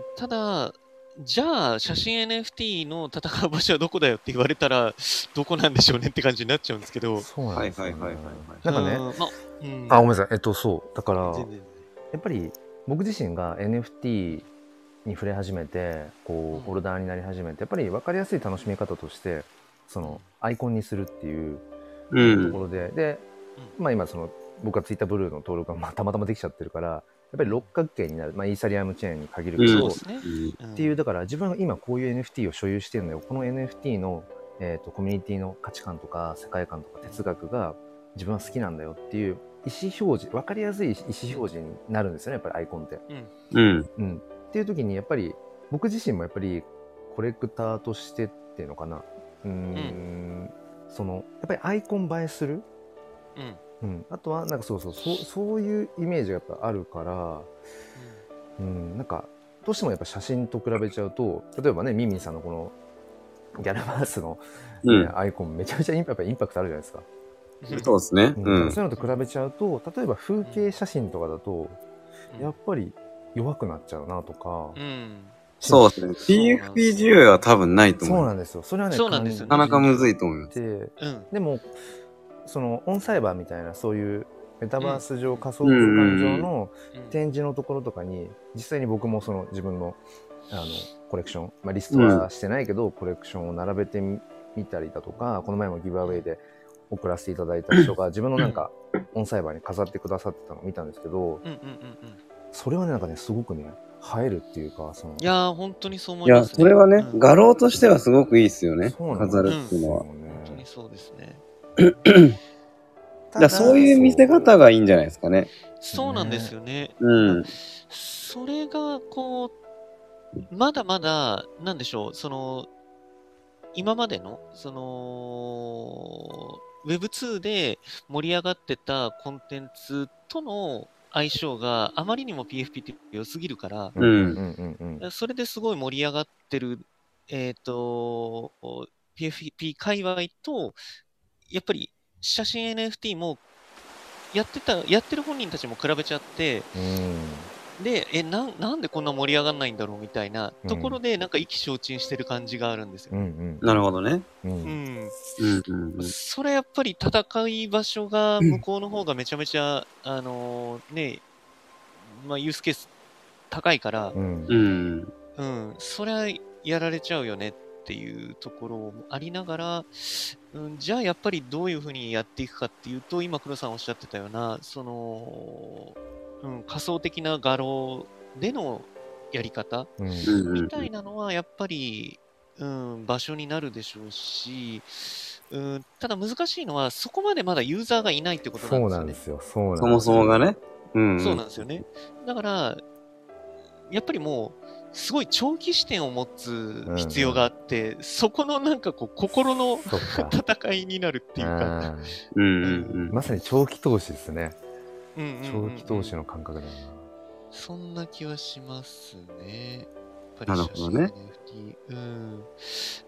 んただ、じゃあ、写真 NFT の戦う場所はどこだよって言われたら、どこなんでしょうねって感じになっちゃうんですけど。そうなんですよ、ね。はいはいはいはいなんかね、うんまあ、うん、あ、ごめんなさい。えっと、そう。だから、やっぱり僕自身が NFT に触れ始めて、こうんう、ホルダーになり始めて、やっぱり分かりやすい楽しみ方として、その、アイコンにするっていううん。ところで、で、まあ今その、僕はツイッターブルーの登録がまあたまたまできちゃってるから、やっぱり六角形になる、まあイーサリアムチェーンに限るけうん。ど、そうん。っていうだから自分が今こういう NFT を所有してるのよ。この NFT の、えー、とコミュニティの価値観とか世界観とか哲学が自分は好きなんだよっていう意思表示分かりやすい意思表示になるんですよねやっぱりアイコンって。うん。うん、っていう時にやっぱり僕自身もやっぱりコレクターとしてっていうのかな。うーん。そのやっぱりアイコン映えするうん。うん、あとはなんかそうそうそうそういうイメージがやっぱあるから、うん、なんかどうしてもやっぱ写真と比べちゃうと例えばねミンミンさんのこのギャラバースの、ねうん。アイコンめちゃめちゃインパやっぱインパクトあるじゃないですか、うんそうですね。うんうん。そういうのと比べちゃうと例えば風景写真とかだとうんやっぱり弱くなっちゃうなとか、うん。そうですね。PFP10 は多分ないと思う。そうなんですよそれはねそうなんですよねなかなかむずいと思います。でうん。でもそのオンサイバーみたいなそういうメタバース上、仮想空間上の展示のところとかに実際に僕もその自分のあのコレクション、まあ、リストはしてないけど、コレクションを並べてみ見たりだとかこの前もギブアウェイで送らせていただいた人が自分のなんかオンサイバーに飾ってくださってたのを見たんですけどうんうんうんうん。それはねなんかねすごくね映えるっていうかそのいやー、本当にそう思いや、いますね。それはね、うん画廊としてはすごくいいっすよね。飾るっていうのは。よね本当にそうですね。[clears throat] だそういう見せ方がいいんじゃないですかね。そうなんですよね。うん。それが、こう、まだまだ、なんでしょう、その、今までの、その、Web2 で盛り上がってたコンテンツとの相性があまりにも PFP って良すぎるから、うんうんうんうんそれですごい盛り上がってる、えっ、と、PFP 界隈と、やっぱり写真 NFT もやってた、やってる本人たちも比べちゃって、で、え、なん、なんでこんな盛り上がんないんだろうみたいなところで、なんか意気消沈してる感じがあるんですよ。うんうんなるほどね。うんううんん。うんうんうん。それやっぱり戦い場所が向こうの方がめちゃめちゃ、あのーね、まあユースケース高いから、うんうん。うん、それはやられちゃうよねっていうところもありながら、うん、じゃあやっぱりどういうふうにやっていくかっていうと、今黒さんおっしゃってたような、その、うん、仮想的な画廊でのやり方うんうんうんみたいなのはやっぱり、うん、場所になるでしょうし、うん、ただ難しいのは、そこまでまだユーザーがいないってことなんですよね。そうなんですそもそもがね。うん。そうなんですよね。だから、やっぱりもう、すごい長期視点を持つ必要があって、そこのなんかこう、心の戦いになるっていうか、あうんうんうん。ー。まさに長期投資ですね。うんうんうんうん。長期投資の感覚だよな。そんな気はしますね。やっぱなりるほどね。NFT。うん。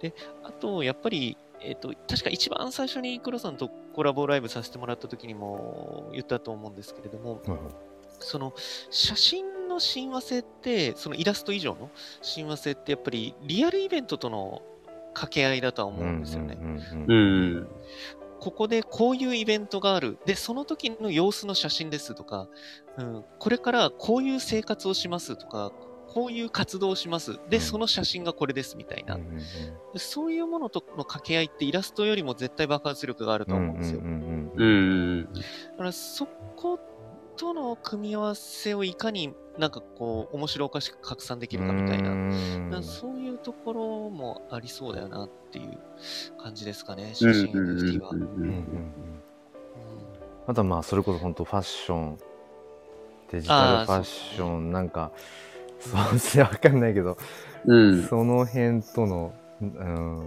で、あと、やっぱり、えっ、と、確か一番最初に黒さんとコラボライブさせてもらった時にも言ったと思うんですけれども、うん。その写真の親和性って、そのイラスト以上の親和性って、やっぱりリアルイベントとの掛け合いだとは思うんですよね。ここでこういうイベントがある。で、その時の様子の写真ですとか、うん、これからこういう生活をしますとか、こういう活動をします。で、うんその写真がこれですみたいな。そういうものとの掛け合いってイラストよりも絶対爆発力があるとうん思うんですよ。だからそことの組み合わせをいかになんかこう面白おかしく拡散できるかみたいな。そういうところもありそうだよなっていう感じですかね、うん写真 NFT は。あとはまあそれこそ本当ファッションデジタルファッションなんかそうですねわかんないけど、うん。その辺との、うん、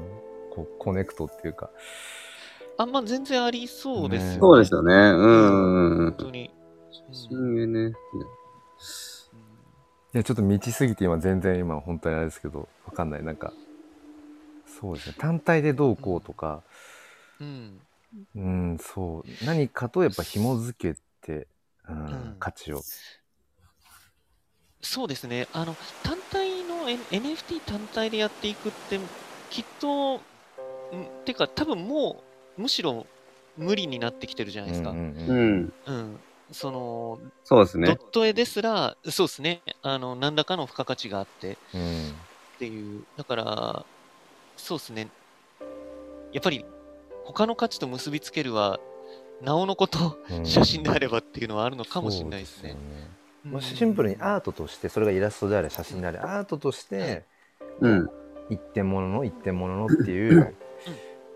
こうコネクトっていうかあ、まあ全然ありそうですよね。ねそうですよね。うんうんうん。本当に。写うん真ね。いやちょっと道すぎて今全然今本当にあれですけどわかんないなんかそうですね単体でどうこうとかうん。うんそう何かとやっぱ紐付けて、うんうん価値をそうですね。あの、単体の、N、NFT 単体でやっていくって、きっと、んてか多分もう、むしろ無理になってきてるじゃないですか。うん。うんうんうん。その、そうですドッね。ト絵ですら、そうですね。あの、何らかの付加価値があってうんっていう。だから、そうですね。やっぱり、他の価値と結びつけるは、なおのこと、うん写真であればっていうのはあるのかもしれないですね。そうようんもうシンプルにアートとしてそれがイラストであれ写真であれアートとしてうん。一点物の一点物のっていう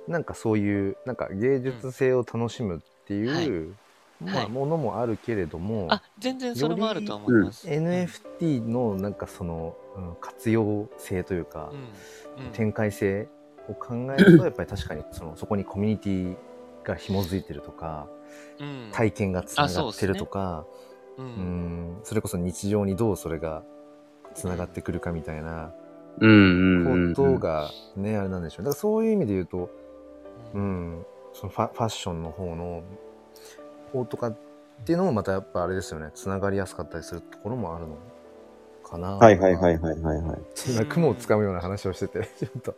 なんかそういうなんか芸術性を楽しむっていう、まあ、はいものもあるけれども、あ、全然それもあるとは思います。NFT のなんかその、うん活用性というかう、んうん展開性を考えると [laughs] やっぱり確かにそのそこにコミュニティが紐づいてるとか、うん。体験がつながってるとか、う。うんん、それこそ日常にどうそれがつながってくるかみたいな。ことがね、あれなんでしょう。だからそういう意味で言うと、うん、そのファファッションの方の方とかっていうのもまたやっぱあれですよね、つながりやすかったりするところもあるのかな。はいはいはいはいはいはい。今雲をつかむような話をしてて、[laughs] ちょっと、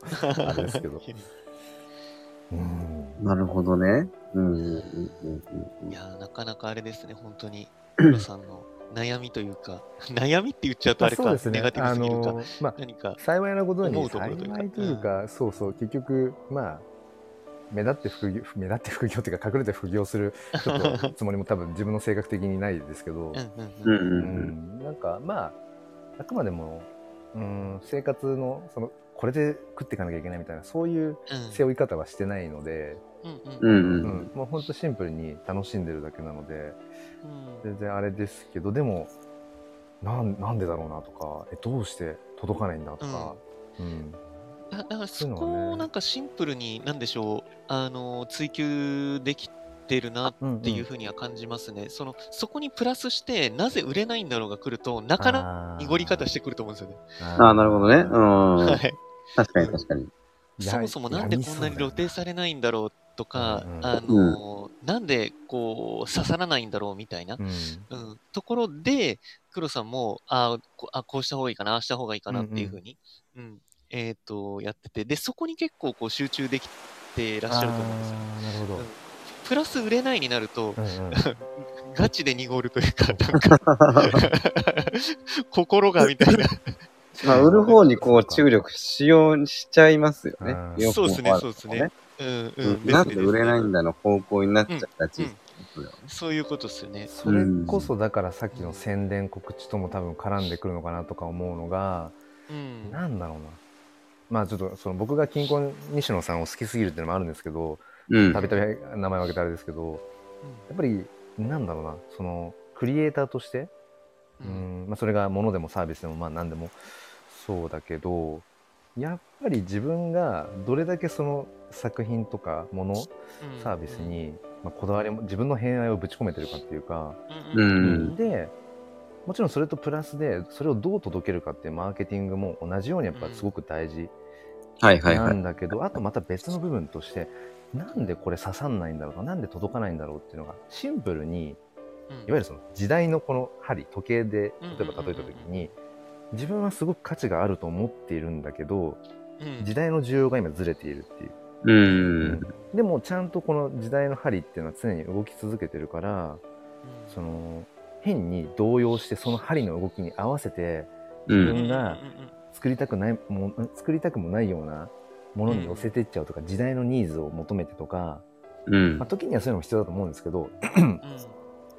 あれですけど。[laughs] うん。なるほどね。うんうんうんうんうんいやーなかなかあれですね、本当に、黒さんの悩みというか、[laughs] 悩みって言っちゃうとあれか、そうですね。ネガティブすぎるか、あのまあ、何か、幸いなことに思うところというか幸いというか、そうそう結局まあ目立って副業 [laughs] 目立って副業っていうか隠れて副業するちょっと [laughs] つもりも多分自分の性格的にないですけど、うんうんううん。んうんうん。うん。なんかまああくまでも、うん、生活のそのこれで食っていかなきゃいけないみたいなそういう背負い方はしてないので、ううんうん。うんうんうん。もうほんとシンプルに楽しんでるだけなのでうん。全然あれですけどでもなんなんでだろうなとかえどうして届かないんだとか、うん。だだからそこをなんかシンプルに、なんでしょう、あの、追求できてるなっっていうふうには感じますね。その、そこにプラスして、なぜ売れないんだろうが来ると、なかなか濁り方してくると思うんですよね。ああ、なるほどね。うん。はい。確かに確かに。やそもそもなんでこんなに露呈されないんだろうとかうんうん、あの、なんでこう、刺さらないんだろうみたいな、うんうん、ところで、黒さんも、あこあ、こうした方がいいかな、ああした方がいいかなっていうふうに、うん、えっ、と、やってて、で、そこに結構こう集中できてらっしゃると思うんですよ。なるほど。うんプラス売れないになると、うんうん [laughs] ガチで濁るというか、なんか、[laughs] 心がみたいな。[laughs] まあ、売る方にこう注力しようしちゃいますよねうん。よくそうですねそうですね。うんううん。んなんで売れないだんだの方向になっちゃったちうんうんそういうことですよね。それこそだからさっきの宣伝告知とも多分絡んでくるのかなとか思うのが、うん。なんだろうな。まあちょっとその僕が金婚西野さんを好きすぎるっていうのもあるんですけど、うん。たびたび名前を挙げてあれですけど、やっぱりなんだろうな、そのクリエイターとして、ううんんまあ、それが物でもサービスでもまあ何でもそうだけどやっぱり自分がどれだけその作品とかものサービスに、まあ、こだわりも自分の偏愛をぶち込めてるかっていうか、でもちろんそれとプラスでそれをどう届けるかっていうマーケティングも同じようにやっぱすごく大事なはいはいはい。んだけど、あとまた別の部分としてなんでこれ刺さんないんだろうかなんで届かないんだろうっていうのがシンプルにいわゆるその時代のこの針時計で例えば例えた時に自分はすごく価値があると思っているんだけどうん時代の需要が今ずれているっていう、うん。でもちゃんとこの時代の針っていうのは常に動き続けてるからその変に動揺してその針の動きに合わせてう自ん。分が作りたくないもん作りたくもないようなものに寄せていっちゃうとか、時代のニーズを求めてとか、うんまあ、。時にはそういうのも必要だと思うんですけどうん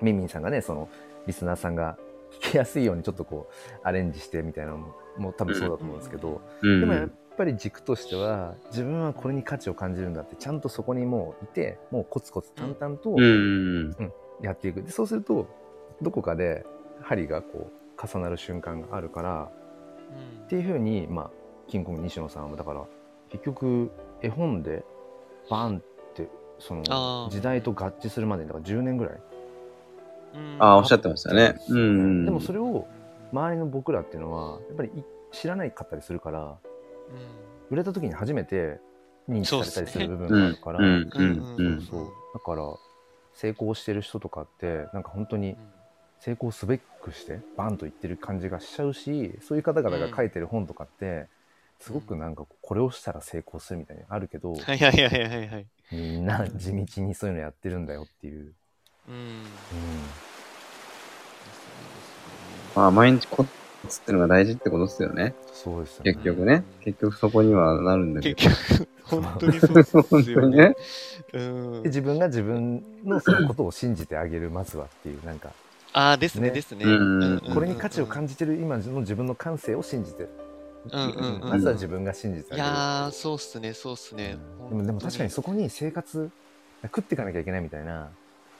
ミンミンさんがねそのリスナーさんが聞きやすいようにちょっとこうアレンジしてみたいなのももう多分そうだと思うんですけど、うん。でもやっぱり軸としては自分はこれに価値を感じるんだってちゃんとそこにもういてもうコツコツ淡々とうん。やっていくでそうするとどこかで針がこう重なる瞬間があるからっていうふうにまあキングコング西野さんはだから結局絵本でバンってそあのー。時代と合致するまでにだから10年ぐらい。うん。ああ、おっしゃってましたね。うん。でもそれを周りの僕らっていうのはやっぱりい知らないかったりするからうん。売れた時に初めて認知されたりする部分うんがあるから、だから成功してる人とかってなんか本当に成功すべくしてバンと言ってる感じがしちゃうしそういう方々が書いてる本とかってすごくなんかこれをしたら成功するみたいにあるけどはいはいはいはいはいはい。みんな地道にそういうのやってるんだよっていう、うん。うん、まあ、毎日コツってのが大事ってことですよね。そうですよね結局ね。結局そこにはなるんだけ結ど。局、本当にそうです本当よねにね。。うんで。自分が自分のそのことを信じてあげるまずはっていうなんかああ、ですね、ねですね。うんこれに価値を感じてる今の自分の感性を信じてる、うんうんうんまずは自分が信じてあいげるやー、そうっすね、そうっすね。でもでも確かにそこに生活食っていかなきゃいけないみたいな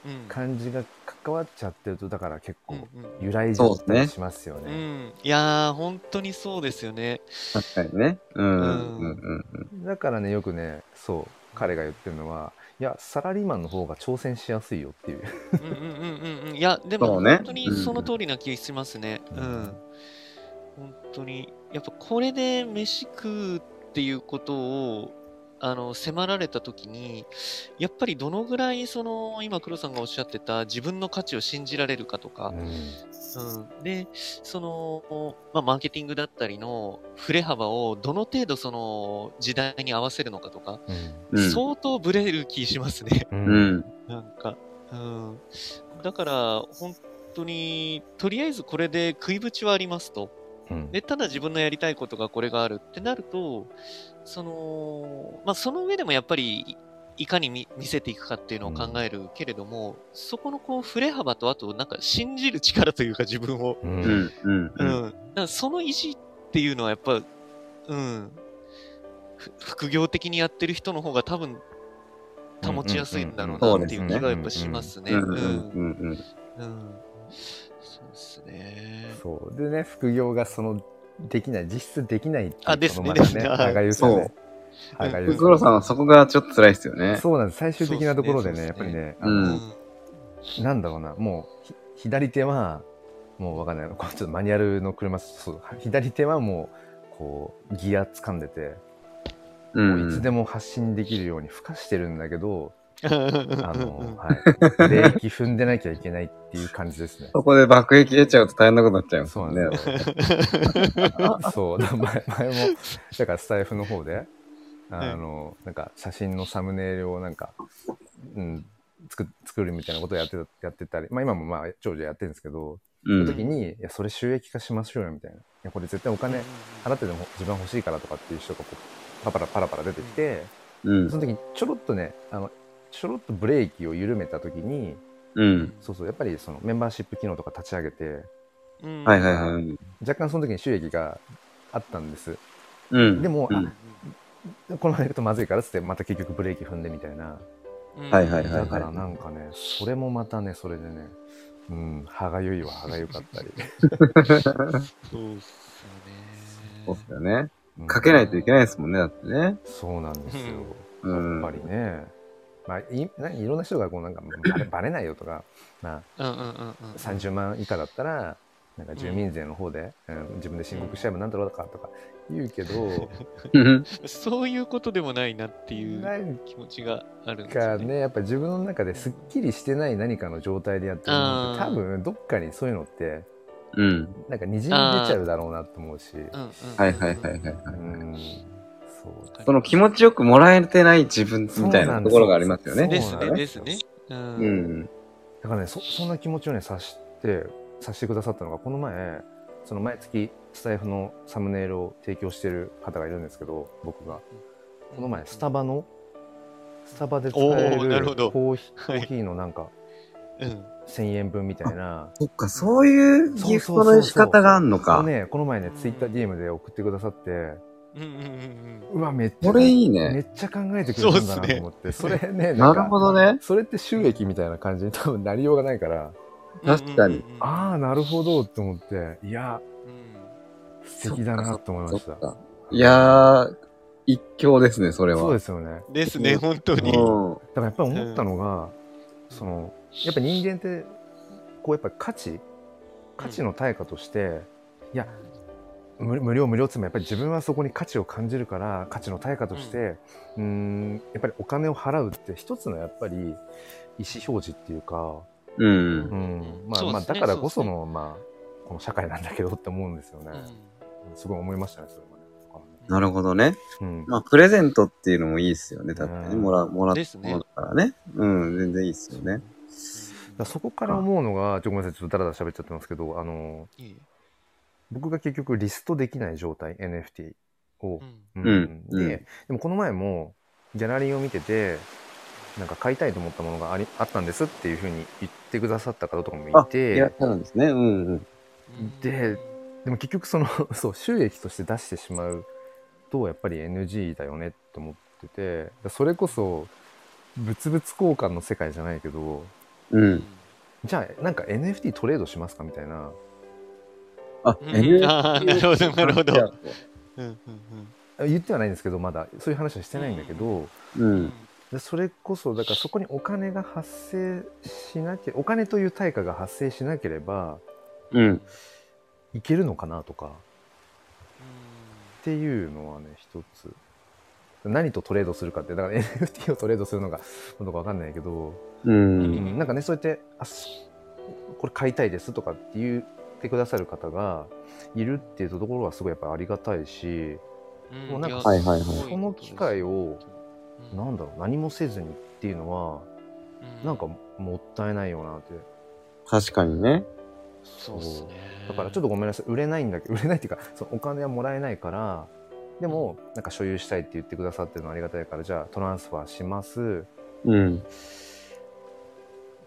うん感じが関わっちゃってるとだから結構揺らいじゃったりしますようね。ん。いやー、本当にそうですよね。確かにね。うんうん。うんだからねよくねそう彼が言ってるのは、いや、サラリーマンの方が挑戦しやすいよっていう。うんうんうんうんうん。いや、でも本当にその通りな気がしますね。ううんん。本当に。やっぱこれで飯食うっていうことを、あの、迫られた時に、やっぱりどのぐらい、その、今黒さんがおっしゃってた自分の価値を信じられるかとか、うんうん。で、その、まあ、マーケティングだったりの振れ幅をどの程度その時代に合わせるのかとか、うん。相当ブレる気しますね。ううんん。なんか、うん。だから、本当に、とりあえずこれで食いぶちはありますと。うんで、ただ自分のやりたいことがこれがあるってなると、その、まあ、その上でもやっぱり、いいかに見見せていくかっていうのを考えるけれども、そこのこう、振れ幅と、あと、なんか信じる力というか自分を、ううんん。うん。ううん。ん。だからその意地っていうのはやっぱ、うん。ふ副業的にやってる人の方が多分、保ちやすいんだろううんうんうんなっていう気がやっぱしますね。うんですね。そう。でね、副業がその、できない、実質できないっていうあですねまたですね歯がゆさね。歯がゆさ。黒さんはそこがちょっと辛いですよね。そうなんです。最終的なところでね、そうっすねやっぱりね、あうの、んなんだろうな、もう、ひ左手は、もうわかんない。こうちょっとマニュアルの車、そう左手はもう、こう、ギア掴んでて、う。もういつでも発信できるように孵化してるんだけど、ああの、はい。[laughs] ブレーキ踏んでなきゃいけないっていう感じですね。そこで爆撃出ちゃうと大変なことになっちゃいますもんね。そう、[laughs] だ [laughs] 前前も、だからスタイフの方で、あの、なんか写真のサムネイルをなんか、うん、作作るみたいなことをやってたやってたり、まあ今もまあ長女やってるんですけど、うそのん。時に、いや、それ収益化しましょうよみたいな。いや、これ絶対お金払ってでも自分は欲しいからとかっていう人がこう、パパラパラパラ出てきて、うんそ。の時にちょろっとね、あの、ちょろっとブレーキを緩めた時に、うん。そうそう、やっぱりそのメンバーシップ機能とか立ち上げて、うんはいはいはい。若干その時に収益があったんです。うん。でも、うんあこのままやるとまずいからっつって、また結局ブレーキ踏んでみたいな。うんはいはいはいだからなんかね、それもまたね、それでね、うん、歯がゆいは歯がゆかったり。そうっすよそうっね。すよね。うんかけないといけないですもんね、だってね。そうなんですよ。うんやっぱりね。まあ、いないいろんな人がこうなんかバレバレないよとか、まあ、うんうんうんうん。30万以下だったら、なんか住民税の方で、うん自分で申告しちゃえばなんだろうかとか言うけど、そういうことでもないなっていう気持ちがあるんですよね。かね、やっぱ自分の中ですっきりしてない何かの状態でやってるの多分どっかにそういうのって、うん。なんかにじみ出ちゃうだろうなと思うし、うんうんうんはいはいはいはい。うはいん、そう。その気持ちよくもらえてない自分みたいなところがありますよね。ですね、そうなんだですね。う。うんん。だからねそ、そんな気持ちをね、察して、察してくださったのが、この前、その毎月スタイフのサムネイルを提供してる方がいるんですけど、僕が。この前、スタバの、スタバで使えるほどるコーヒーのなんか、うん。1000円分みたいな、そっか、そういうギフトの仕方があんのか。ね、この前ね、ツイッター DM で送ってくださって、うんうんうんうわ、めっちゃ、これいいめね。っちゃ考えてくれたんだなと思って、それね、[laughs] なるなんかほどね。それって収益みたいな感じに多分なりようがないから、うん。確かにうんうんうんああ、なるほどって思って、いや、うん素敵だなと思いました。いやー、一興ですね、それは。そうですよね。ですね、本当うに。ん。だからやっぱり思ったのが、その、やっぱ人間って、こうやっぱ価値価値の対価として、いや、無無料無料ってもやっぱり自分はそこに価値を感じるから価値の対価として、うーん、やっぱりお金を払うって一つのやっぱり意思表示っていうか、うん。うん、まあ、まあだからこその、まあ、この社会なんだけどって思うんですよね。うんすごい思いましたね、それもね。なるほどね。うん。まあ、プレゼントっていうのもいいですよね。だってね、うんもら、もらったですねものだからね。うん、全然いいですよね。だからそこから思うのが、ちょごめんなさい、ちょっとだらだら喋っちゃってますけど、あの、いい僕が結局リストできない状態、NFT を。うんうんうんで、でもこの前もギャラリーを見てて、なんか買いたいと思ったものがありあったんですっていうふうに言ってくださった方とかもいあ、いらてっし、ゃるんですね。うんうん。で、でも結局その、[laughs] そう、収益として出してしまうと、やっぱり NG だよねって思ってて、それこそ、物々交換の世界じゃないけど、うん。じゃあ、なんか NFT トレードしますかみたいな。あ、うん NFT あーなるほどなるほど言ってはないんですけどまだそういう話はしてないんだけど、うん。でそれこそだからそこにお金が発生しなきゃお金という対価が発生しなければうん。いけるのかなとかっていうのはね一つ何とトレードするかってだから NFT をトレードするのがどうかわかんないけど、う。うんん、なんかねそうやってあそこれ買いたいですとかって言ってくださる方がいるっていうところはすごいやっぱりありがたいしうんもうなんかやはいはいはい。すごその機会をうん。なんだろう何もせずにっていうのはうん。なんかもったいないよなって。確かにね。そうっすね。だからちょっとごめんなさい。売れないんだけど売れないっていうか [laughs] そのお金はもらえないからでもなんか所有したいって言ってくださってるのはありがたいからじゃあトランスファーします。うん。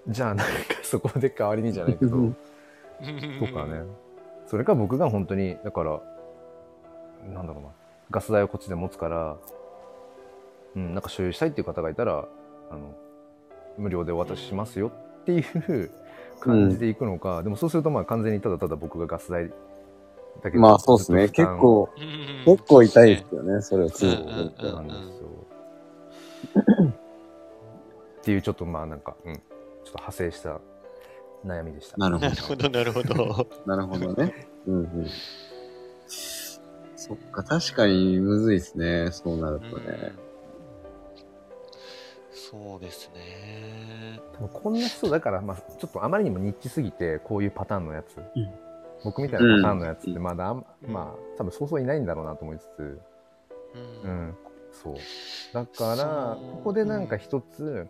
じゃあなんかそこで代わりにじゃないけど。う [laughs] んとかね。それか僕が本当にだからなんだろうな。ガス代をこっちで持つからうんなんか所有したいっていう方がいたらあの無料でお渡ししますよっていう [laughs] 感じでいくのか、でもそうするとまあ完全にただただ僕がガス代だけまあそうですね。結構、うん。結構痛いですよね。それをするうんうんそうなん。ですよ。っていうちょっとまあなんか、うん、ちょっと派生した悩みでした。なるほなるほど、なるほど。ど。なるほどね。[laughs] うんうん。そっか、確かにむずいですね。そうなるとね。そうですね。こんな人だから、まあ、ちょっとあまりにもニッチすぎてこういうパターンのやつ、ん僕みたいなパターンのやつってうんまだあん、うんまあ多分そうそういないんだろうなと思いつつ、ううんん、そうだからここでなんか一つ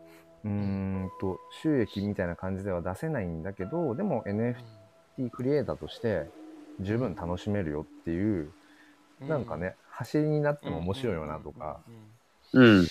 うーんと収益みたいな感じでは出せないんだけどでも NFT クリエイターとして十分楽しめるよっていう、なんかね走りになっても面白いよなとか、うん。うんうん。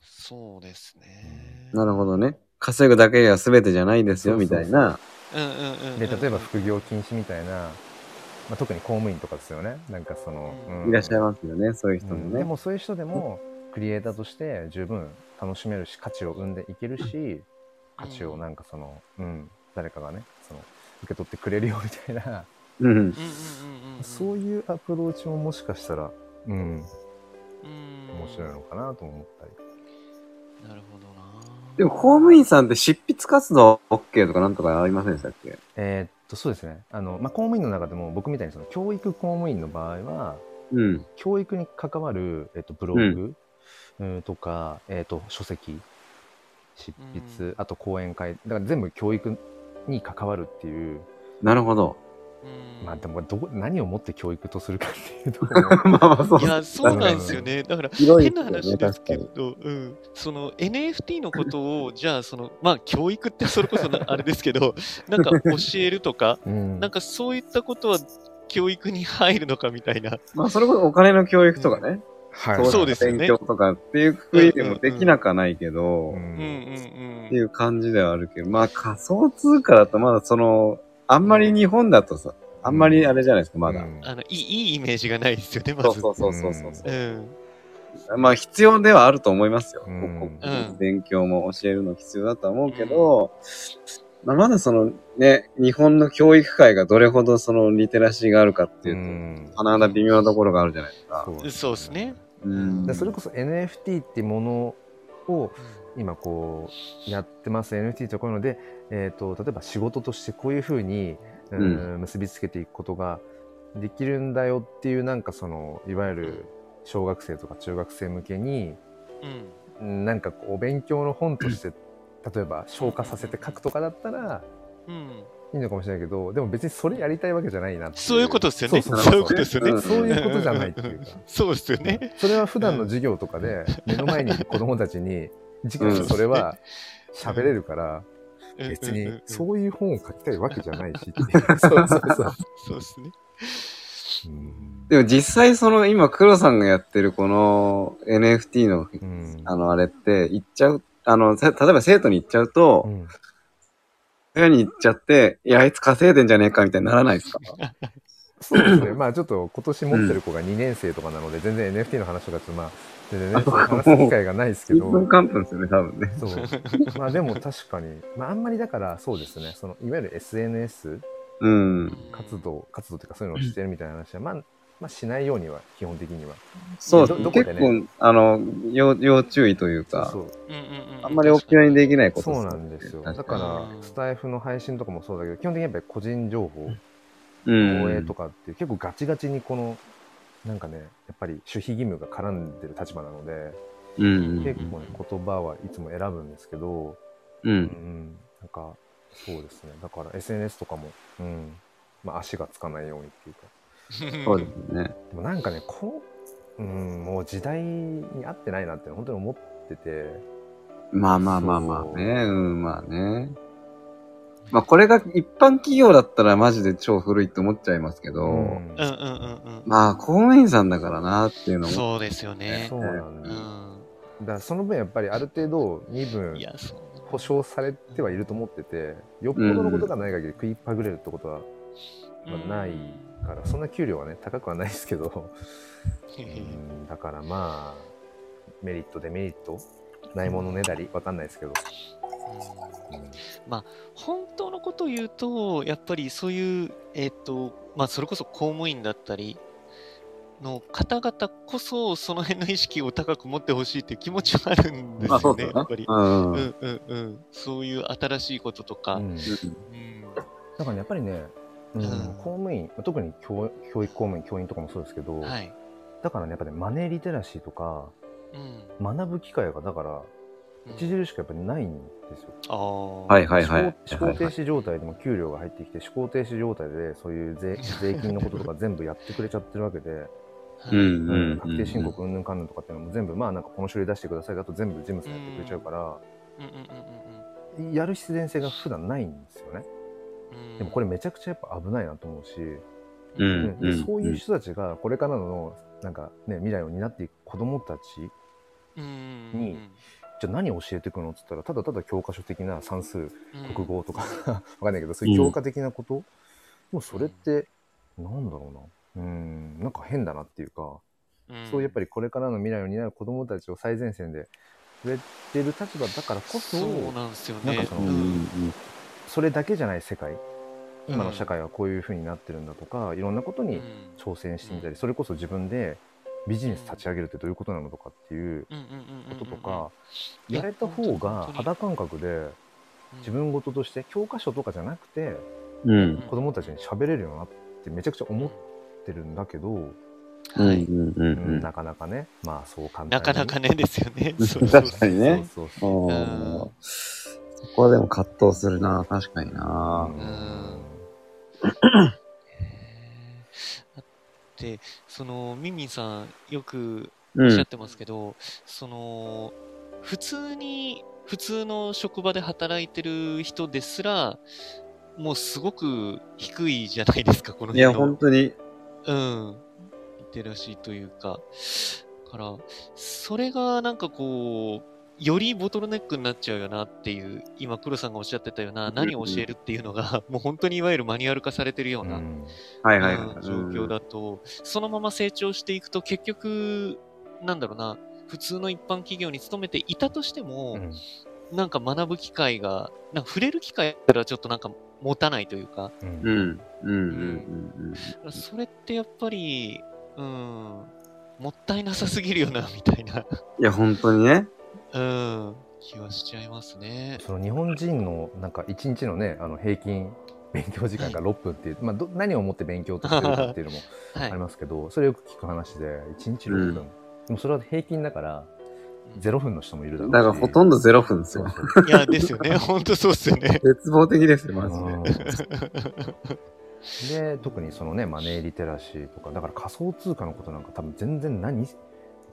そうですね。なるほどね。稼ぐだけが全てじゃないですよ、みたいな。うんうんうんうん。で例えば副業禁止みたいな、まあ、特に公務員とかですよねなんかその、うんいらっしゃいますよね、そういう人うんもね。でもそういう人でもクリエイターとして十分楽しめるし価値を生んでいけるし価値をなんかその、うん、誰かがねその受け取ってくれるよみたいな、うん。うんうんうんうんうん。そういうアプローチももしかしたら、うん、うん。面白いのかなとも思ったり。なるほどな。でも、公務員さんって執筆活動 OK とかなんとかありませんでしたっけ？えーっとそうですねあの、まあ、公務員の中でも僕みたいにその教育公務員の場合はうん。教育に関わる、えっと、ブログ、うん、とか、えっと、書籍執筆、うあと講演会だから全部教育に関わるっていうなるほど。うんまあでもどこ何をもって教育とするかっていうところ [laughs] まあまあ、そういや、そうなんですよね。だから、変な話です。けど、うん、その NFT のことを、じゃあ、その、まあ、教育ってそれこそなあれですけど、なんか教えるとか、[laughs] うんなんかそういったことは教育に入るのかみたいな。まあ、それこそお金の教育とかね。はいそうですよね勉強とかっていうくくりでもできなくはないけど、ううんうんんっていう感じではあるけど、まあ仮想通貨だとまだその、あんまり日本だとさ、あんまりあれじゃないですか、まだ。うんあのいいいいイメージがないですよね、まず。そうそうそうそうそうそううん。まあ必要ではあると思いますよ。うんここうん勉強も教えるの必要だとは思うけど、まあ、まだそのね、日本の教育界がどれほどそのリテラシーがあるかっていうと、うん甚だ微妙なところがあるじゃないですか。そうそうですね。うん。でそれこそ NFT っていうものを今こうやってます。NFT とこういうので、えー、と例えば仕事としてこういうふうに、うんう結びつけていくことができるんだよっていうなんかそのいわゆる小学生とか中学生向けにうん。うん。なんかこうお勉強の本として例えば消化させて書くとかだったらうん。いいのかもしれないけどでも別にそれやりたいわけじゃないなってそういうことですよね。そうそういうことですよね。うんそういうことじゃないっていうか。[laughs] そうですよね。それは普段の授業とかで目の前に子供たちに直にそれは喋れるから別にうそういう本を書きたいわけじゃないしっていうそうそうそう。そうですね。うんでも実際その今黒さんがやってるこの NFT の、うんあのあれって言っちゃう、あの、せ例えば生徒に言っちゃうと、うん親に言っちゃって、いや、あいつ稼いでんじゃねえかみたいにならないですか？そうですね。まあちょっと今年持ってる子が2年生とかなので、全然 NFT の話とかってまあ全然ね、話す機会がないですけど。ちんぷんかんぷんですよね、多分ね。そう。まあでも確かに、まああんまりだからそうですね、そのいわゆる SNS うん。活動、活動っていうかそういうのをしてるみたいな話は、まあまあ、しないようには、基本的には。そう、で結ね構、あの、要、要注意というか、そううんうんうん。あんまりオピニオンにできないことそうなんですよ。だからうん、スタイフの配信とかもそうだけど、基本的にやっぱり個人情報、うん。防衛とかって結構ガチガチにこの、なんかね、やっぱり守秘義務が絡んでる立場なので、うん。結構ね、言葉はいつも選ぶんですけど、う。うんん、なんか、そうですね。だから SNS とかも、うん、まあ足がつかないようにっていうか。そうですね。[laughs] でもなんかね、こう、うん、もう時代に合ってないなって本当に思ってて、まあまあまあまあね。うん、まあね。まあこれが一般企業だったらマジで超古いって思っちゃいますけど、うんうんうんうんうん。まあ公務員さんだからなっていうのも。そうですよね。そうなんだよ。うん。だからその分やっぱりある程度身分。保証されてはいると思ってて、よっぽどのことがない限り食いっぱぐれるってことは、まあないから、そんな給料はね、高くはないですけど、うんだからまあ、メリット、デメリット、ないものねだり、わかんないですけど。うん本当のことを言うと、やっぱりそういう、えっ、と、まあ、それこそ公務員だったりの方々こそ、その辺の意識を高く持ってほしいっていう気持ちはあるんですよね、やっぱり。うん。うんうんうんうん。そういう新しいこととか。うん。うんだからね、やっぱりね、公務員、特に教教育公務員、教員とかもそうですけど、はい。だからね、やっぱね、マネーリテラシーとか、うん。学ぶ機会が、だから、著しくやっぱりないんですよ。ああ。はいはいはい。思考停止状態でも給料が入ってきて、思考停止状態でそういう税 [laughs] 税金のこととか全部やってくれちゃってるわけで。確定申告うんぬんかんぬんとかっていうのも全部、まあなんかこの書類出してくださいだと全部事務さんやってくれちゃうから、うんうんうんやる必然性が普段ないんですよね。でもこれめちゃくちゃやっぱ危ないなと思うし、ううんんでそういう人たちがこれからのなんかね、未来を担っていく子供たち、にじゃあ何を教えていくのって言ったら、ただただ教科書的な算数、うん国語とか、[laughs] わかんないけど、そういう教科的なこと、もうそれって、なんだろうな。うん、なんか変だなっていうか、うん。そういうやっぱりこれからの未来を担う子供たちを最前線で触れてる立場だからこそ、そうなんですよね。なんかそのうんうんそれだけじゃない世界、今の社会はこういう風になってるんだとか、いろんなことに挑戦してみたり、それこそ自分でビジネス立ち上げるってどういうことなのとかっていうこととか、やれた方が肌感覚で自分事として教科書とかじゃなくてうん。子供たちに喋れるよなってめちゃくちゃ思ってるんだけど、うん。はい。うんううんんなかなかね。まあそう簡単に。なかなかねですよね。[laughs] うん。そうそう。確かにね。そうそうう。ん。うんそこはでも葛藤するな、確かにな。うんだって、その、ミンミンさん、よくうんおっしゃっ。てますけど、その、普通に、普通の職場で働いてる人ですら、もうすごく低いじゃないですか、このいや。本当に。うん。リテラシーというか。だから、それがなんかこう、よりボトルネックになっちゃうよなっていう、今、黒さんがおっしゃってたような、何を教えるっていうのが、[laughs] もう本当にいわゆるマニュアル化されてるような、うん。はいはい状況だと、そのまま成長していくと、結局、なんだろうな、普通の一般企業に勤めていたとしても、うん。なんか学ぶ機会が、なんか触れる機会からちょっとなんか持たないというか、うん。うん。うん。うん。うん。それってやっぱり、うん、もったいなさすぎるよな、みたいな、いや、本当にね。うん、気はしちゃいますね。その日本人のなんか一日のねあの平均勉強時間が6分っていう、まあ、ど何をもって勉強としてるかっていうのもはいあり。ますけど、それよく聞く話で1日6分、うんでもそれは平均だから0分の人もいるだろうしだからほとんど0分ですよ。いや、ですよね。ほんとそうっすよね。絶望的ですよ、マジうんで。で特にそのねマネーリテラシーとかだから仮想通貨のことなんか多分全然何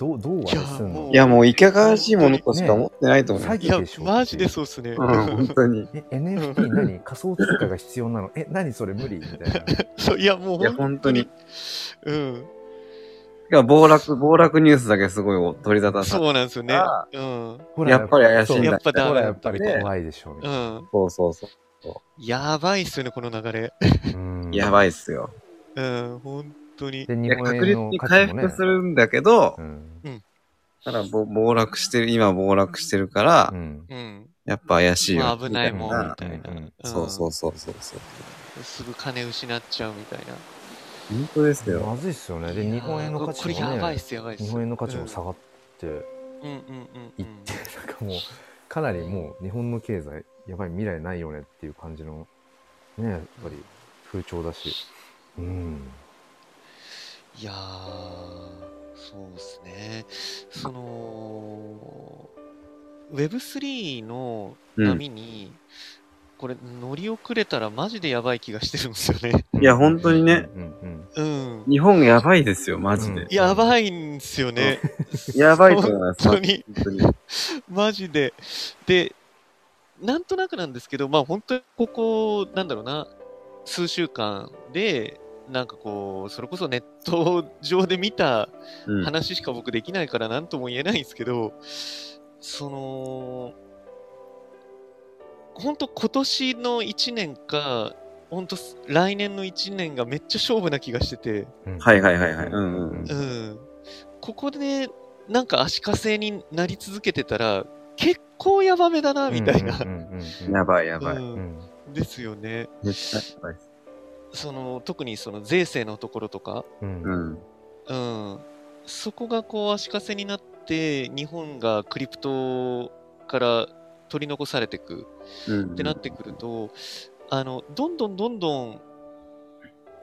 どうどうあれすんの？いや、もういかがわしいものとしか思ってないと思います。い欺でしょ、マジでそうっすね。うん、本当に。え NFT 何仮想通貨が必要なの？え何それ無理みたいなそういや、もういや、本本当に。うん。いや、暴落、暴落ニュースだけすごい取り沙汰されそうなんですよねあ。うん。ほやっぱり怪しいんだやっぱダメほらやっぱりね怖いでしょみたいなうん。そうそうそやばいっすよね、この流れ。うんう。やばいっすよ。うん、本当に。で日本円の確実に価値もね回復するんだけどう、んただぼ暴落してる、今暴落してるからう、んうん。やっぱ怪しいよ。まあ危ないもん、みみたいな。そうそうそうそうそう。すぐ金失っちゃうみたいな。本当ですよ。まずいっすよね。で、日本円の価値これもね、やばいっす、やばいっす。日本円の価値も下がってうんうんうんうんいって、なんかもう、かなりもう日本の経済、やばい未来ないよねっていう感じの、ね、やっぱり風潮だし。うん。いやー、そうですね。その、Web3 の波に、これ乗り遅れたらマジでやばい気がしてるんですよね。いや本当にねうんうんうん。日本やばいですよ、マジでうん。やばいんですよね。やばいと思います。本当当に。マジで。で、なんとなくなんですけど、まあ本当にここ、なんだろうな、数週間で、なんかこう、それこそネット上で見たうん話しか僕できないから何とも言えないんですけど、その、本当今年の1年か、本当来年の1年がめっちゃ勝負な気がしてて、うん。はいはいはいはいうんうんうん。ここで、なんか足かせになり続けてたら、結構やばめだな、みたいなうん。うんうんやばいやばい。ううんん。ですよね。めっちゃやばいです。その、特にその税制のところとか、うん。うん。うん。そこがこう足かせになって、日本がクリプトから取り残されていくうん。ってなってくると、あの、どんどんどんどん、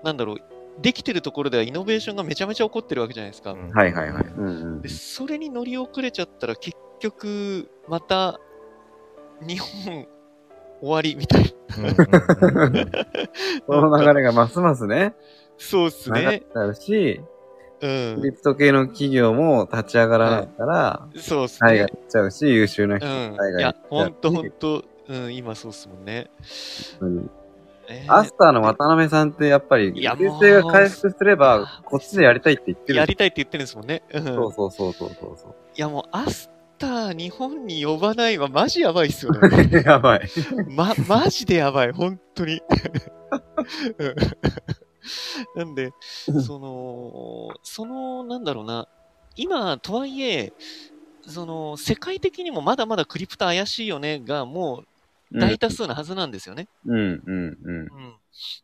なんだろう、できてるところではイノベーションがめちゃめちゃ起こってるわけじゃないですか。うんはいはいはい。うんうんで、それに乗り遅れちゃったら結局、また、日本、終わりみたいな。うんうんうんうん [laughs] この流れがますますね、そうっすね。なるし、うクんリ。プト系の企業も立ち上がらないから、そうっす海外ね。行っちゃうし、優秀な人海いや外行っ、ちゃうし。ほんとほんと、うん、今そうっすもんね。うんえアスターの渡辺さんってやっぱり、いや流星が回復すれもばう、こっちでやりたいって言ってる。やりたいって言ってるんですもんね。うん。そうそうそうそうそうそいやもう、アスター日本に呼ばないはマジやばいっすよね。う。[laughs] やばい。ま、マジでやばい、本当に。うんなんで、その、その、なんだろうな、今、とはいえ、その、世界的にもまだまだクリプト怪しいよねが、もう大多数なはずなんですよね。うんうんうん。うん。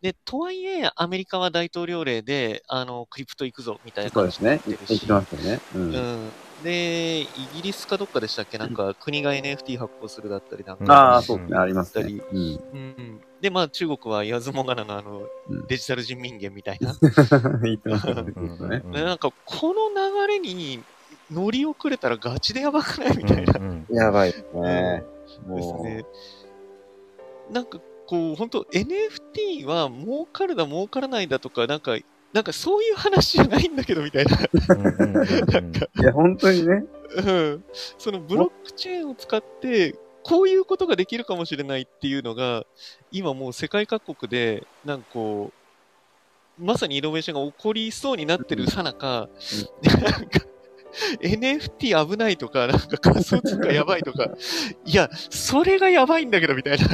で、とはいえ、アメリカは大統領令で、あの、クリプト行くぞ、みたいな感じそうですね。になってるし言ってますよね。うん。うん。で、イギリスかどっかでしたっけ？なんか、国が NFT 発行するだったりなんか。うんああ、そうですね。ありますね。うん。うん。で、まあ、中国は言わずもがなのあのうん、デジタル人民元みたいな。[laughs] 言ってますよね。なんか、この流れに乗り遅れたらガチでやばくない？みたいな。うんうんやばいですね。ですもね。なんか、こう、本当 NFT は儲かるだ儲からないだとか、なんか、なんかそういう話じゃないんだけど、みたいな。うんうんうんうん [laughs] う、いや、本当にね。うん。そのブロックチェーンを使って、こういうことができるかもしれないっていうのが、今もう世界各国で、なんかこう、まさにイノベーションが起こりそうになってるさなか、なんか、NFT 危ないとか、なんか仮想通貨やばいとか、いや、それがやばいんだけど、みたいな。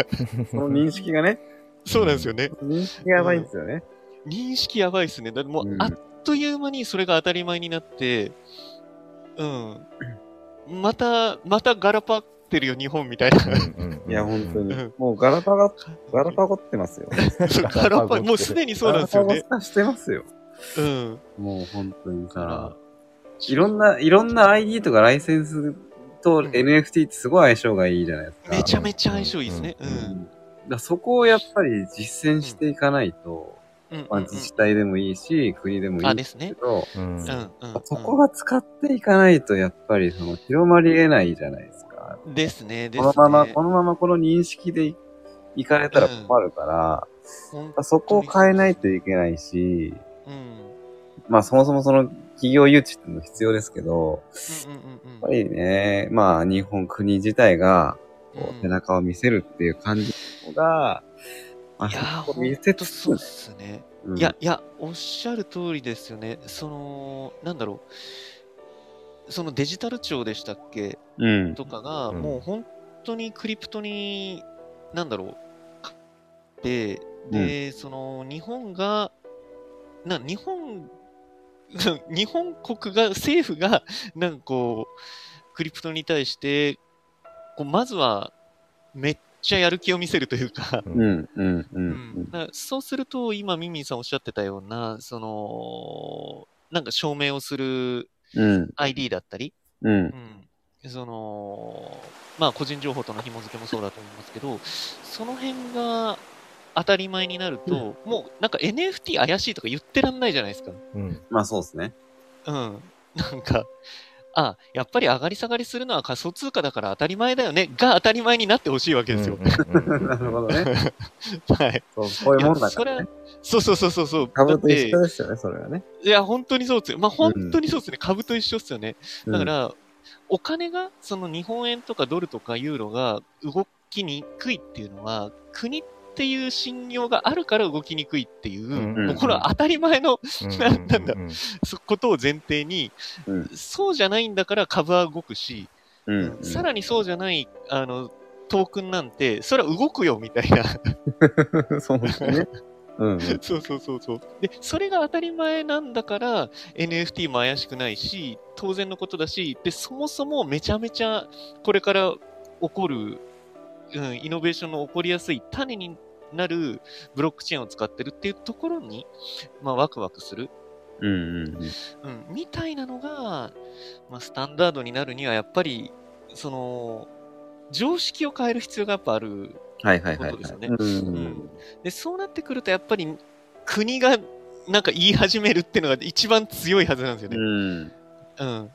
その認識がね。そうなんですよね。認識がやばいんですよね。認識やばいっすね。だってもう、うんあっという間にそれが当たり前になって、うん。また、またガラパってるよ、日本みたいな。いや、本当にうん。もうガラパゴ、ガラパゴってますよ。ガラパ、もうすでにそうなんですよね。ガラパゴ化してますよ。うん。もう本当にからさ、いろんな、いろんな ID とかライセンスとうん NFT ってすごい相性がいいじゃないですか。めちゃめちゃ相性いいですね。う。うんうんんだそこをやっぱり実践していかないと、うん。まあ、自治体でもいいし、国でもいいあ、んです。けど、うんうん。うん。そこが使っていかないと、やっぱりその広まり得ないじゃないですか。うんですね。ですね。このまま、このままこの認識でいいかれたら困るから、本そこを変えないといけないし、うん。うんまあそもそもその企業誘致っていうのも必要ですけど、うんやっぱりね、まあ日本国自体がこうんう背中を見せるっていう感じのが、まあいやー、見とそうっすね。うんいや、いや、おっしゃる通りですよね。その、なんだろう。そのデジタル庁でしたっけ？うん。とかが、うんもう本当にクリプトに、なんだろう、かで、で、その、日本が、な、日本、[laughs] 日本国が、政府が、なんかこう、クリプトに対して、こうまずは、めっちゃやる気を見せるというか、うん、うん、ううんん。だからそうすると、今、ミンミンさんおっしゃってたような、その、なんか証明をするうん、ID だったり、うんう、ん、その、まあ、個人情報との紐付けもそうだと思いますけど、その辺が当たり前になると、もうなんか NFT 怪しいとか言ってらんないじゃないですか。うん。まあそうですね。うん。なんか、あ、やっぱり上がり下がりするのは仮想通貨だから当たり前だよね、が当たり前になってほしいわけですよ。うんうんなるほどね。[laughs] はい。そう、そういうもんだからね。、そうそうそうそうそう。株と一緒ですよね、それはね。ていや、本当にそうですよ。まあ、本当にそうですね。株と一緒ですよね。だかうん、ら、お金が、その日本円とかドルとかユーロが動きにくいっていうのは、国っていう信用があるから動きにくいっていう、これは当たり前のうん。ななん。だことを前提に、うん。そうじゃないんだから株は動くし。さらにそうじゃない、あの、トークンなんて、それは動くよみたいな。[laughs] そうですね。うん、そうそうそうそう。で、それが当たり前なんだから、NFT も怪しくないし、当然のことだし、で、そもそもめちゃめちゃ、これから起こる、うん、イノベーションの起こりやすい種になるブロックチェーンを使ってるっていうところに、まあ、ワクワクする。うん、うん。うん、みたいなのが、まあ、スタンダードになるには、やっぱり、その、常識を変える必要がやっぱあるはいはいはい。ことですよねうん。で、そうなってくると、やっぱり国がなんか言い始めるっていうのが一番強いはずなんですよね。うん。うん。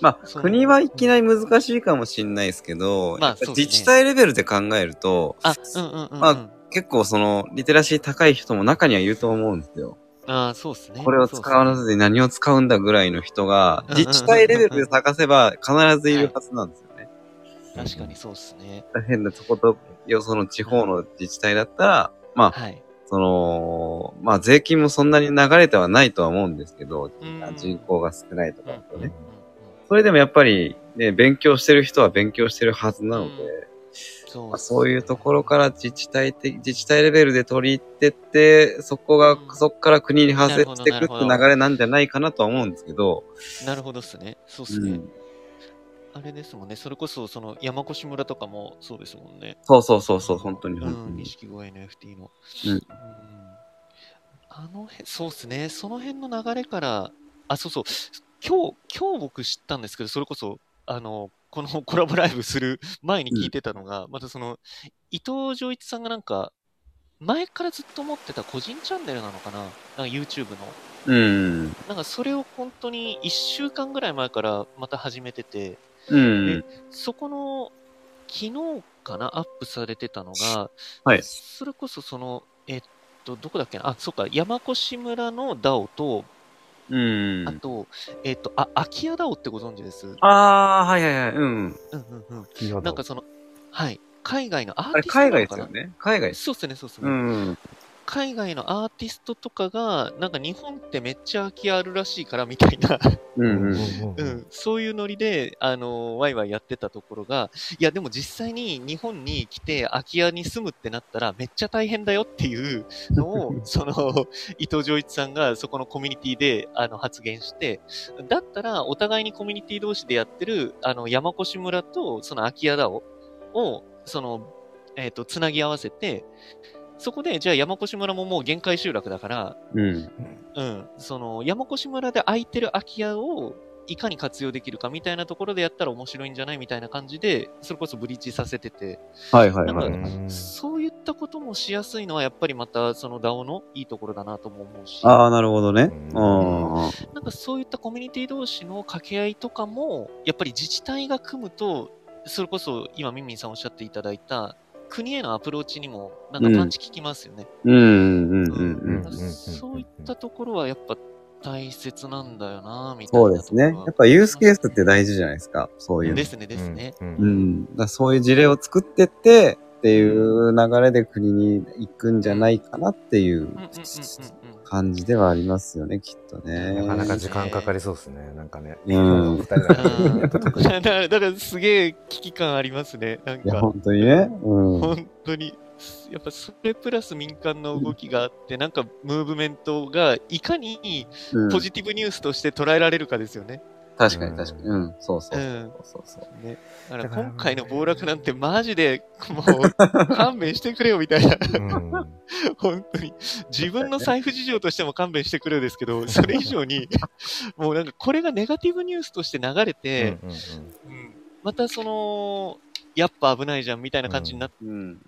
まあ、国はいきなり難しいかもしれないですけど、まあ自治体レベルで考えると、あ、うんうんうん、うん。ま結構その、リテラシー高い人も中にはいると思うんですよ。あ、そうですね。これを使わずに何を使うんだぐらいの人が、自治体レベルで探せば必ずいるはずなんですよね。確かにそうですね。変なとこと、よその地方の自治体だったら、まあ、はい。その、まあ税金もそんなに流れてはないとは思うんですけど、うん人口が少ないとかうんだとねうんうん。それでもやっぱりね、勉強してる人は勉強してるはずなので、そうまあ、そういうところから自治体的、自治体レベルで取り入ってって、そこが、うんそこから国に派生していくって流れなんじゃないかなとは思うんですけど、なるほどっすね。そうっすね。うん、あれですもんね。それこそ、その山越村とかもそうですもんね。そうそうそうそう、本当にうん、本当に。錦鯉 NFT の。うんあの辺、そうっすね。その辺の流れから、あ、そうそう。今日、今日僕知ったんですけど、それこそ、あの、この [laughs] コラボライブする前に聞いてたのが、またその、伊藤浄一さんがなんか、前からずっと持ってた個人チャンネルなのかな？なんか YouTube の。うん。なんかそれを本当に1週間ぐらい前からまた始めてて、うん。そこの、昨日かな、アップされてたのが、はいそれこそその、えっと、どこだっけな、あ、そっか、山越村の DAO と、うん。あと、えっと、あ、空き家 DAO ってご存知です？ああー、はいはいはい。うん。うんうんうん。なんかその、はい、海外のアーティストな海外のかな？ですよね。海外です。そうっすね、そうっすね。うん。海外のアーティストとかが、なんか日本ってめっちゃ空き家あるらしいからみたいな、うんそういうノリで、あのワイワイやってたところが、いや、でも実際に日本に来て空き家に住むってなったらめっちゃ大変だよっていうのを、[laughs] その、伊藤浄一さんがそこのコミュニティであの発言して、だったらお互いにコミュニティ同士でやってる、あの、山越村とその空き家だを、を、その、えっ、と、つなぎ合わせて、そこで、じゃあ山越村ももう限界集落だから、うん。うん、その山越村で空いてる空き家をいかに活用できるかみたいなところでやったら面白いんじゃないみたいな感じで、それこそブリッジさせてて、はいはいはい。なんそういったこともしやすいのはやっぱりまたその DAO のいいところだなとも思うし、ああ、なるほどね。ううん。なんかそういったコミュニティ同士の掛け合いとかも、やっぱり自治体が組むと、それこそ今ミンミンさんおっしゃっていただいた国へのアプローチにもなんかパンチ効きますよね。うんうんうんううんん。うんそういったところはやっぱ大切なんだよな、みたいなそうですね。やっぱユースケースって大事じゃないですか。そういうので。すね、ですね。うんう。ん。だそういう事例を作ってって、っていう流れで国に行くんじゃないかなっていううんうんうん。感じではありますよね、きっとね。なかなか時間かかりそうですね。なんかね。うん二人 [laughs] だから、だからすげえ危機感ありますね。なんいや、か、本当にね。うん。本当に。やっぱそれプラス民間の動きがあって、なんかムーブメントがいかにうんポジティブニュースとして捉えられるかですよね。確かに確かに。うん、そうそうう。ん。そうそう。ね。だからだから今回の暴落なんてマジで、もう、勘弁してくれよみたいな。うん本当に。自分の財布事情としても勘弁してくれよですけど、それ以上に、もうなんかこれがネガティブニュースとして流れて、またその、やっぱ危ないじゃんみたいな感じになって、うん。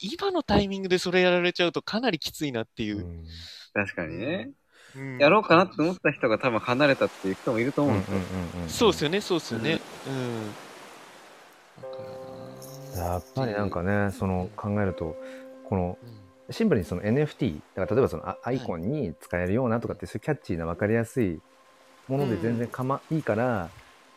今のタイミングでそれやられちゃうとかなりきついなっていうう。ん確かにね。うん。やろうかなって思った人が多分離れたっていう人もいるとうん思うんですよ。そうですよね、そうですよね。うん。やっぱりなんかね、その考えると、このうん。シンプルにその NFT、だから例えばそのアアイコンに使えるようなとかって、そういうキャッチーな分かりやすいもので全然かま、いいから、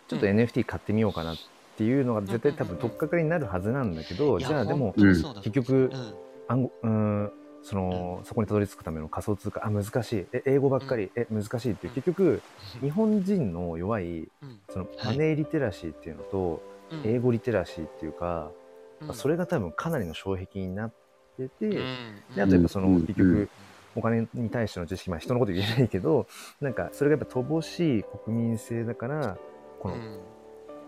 ちょっとうん NFT 買ってみようかなっていうのが絶対多分取っかかりになるはずなんだけど、じゃあでも結局うん暗号うーんその、そこにたどり着くための仮想通貨。あ難しい。え英語ばっかり、え難しいって。いう結局日本人の弱いうん。そのはい。マネーリテラシーっていうのと、うん。英語リテラシーっていうか、うん。それが多分かなりの障壁になってて、うん。であとやっぱその、うん。結局、うん。お金に対しての知識、まあ人のこと言えないけど、なんかそれがやっぱ乏しい国民性だから、この、うん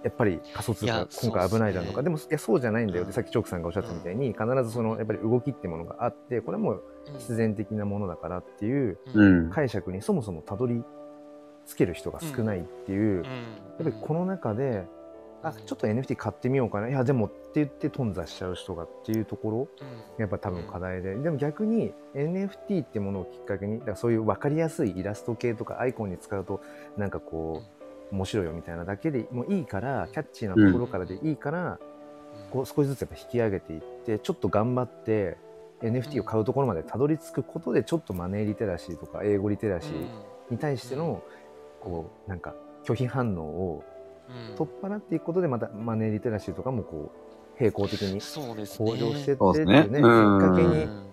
やっぱり仮想通貨今回危ないだとか、でもいやそうじゃないんだよ。って、うん。さっきチョークさんがおっしゃったみたいに、必ずそのやっぱり動きってものがあって、これはもう必然的なものだからっていううん。解釈にそもそもたどり着ける人が少ないっていう、やっぱりこの中で、あ、ちょっと NFT 買ってみようかな。いや、でもって言って頓挫しちゃう人がっていうところ、やっぱ多分課題で。でも逆に NFT ってものをきっかけに、だからそういう分かりやすいイラスト系とかアイコンに使うと、なんかこう、面白いよみたいなだけでもいいから、キャッチーなところからでいいから、こう少しずつやっぱ引き上げていって、ちょっと頑張って、NFT を買うところまでたどり着くことで、ちょっとマネーリテラシーとか英語リテラシーに対しての、こう、なんか拒否反応を取っ払っていくことで、またマネーリテラシーとかもこう、並行的にそうですね。向上してってそうっていうね、きっですね。うん。かけに、やうん。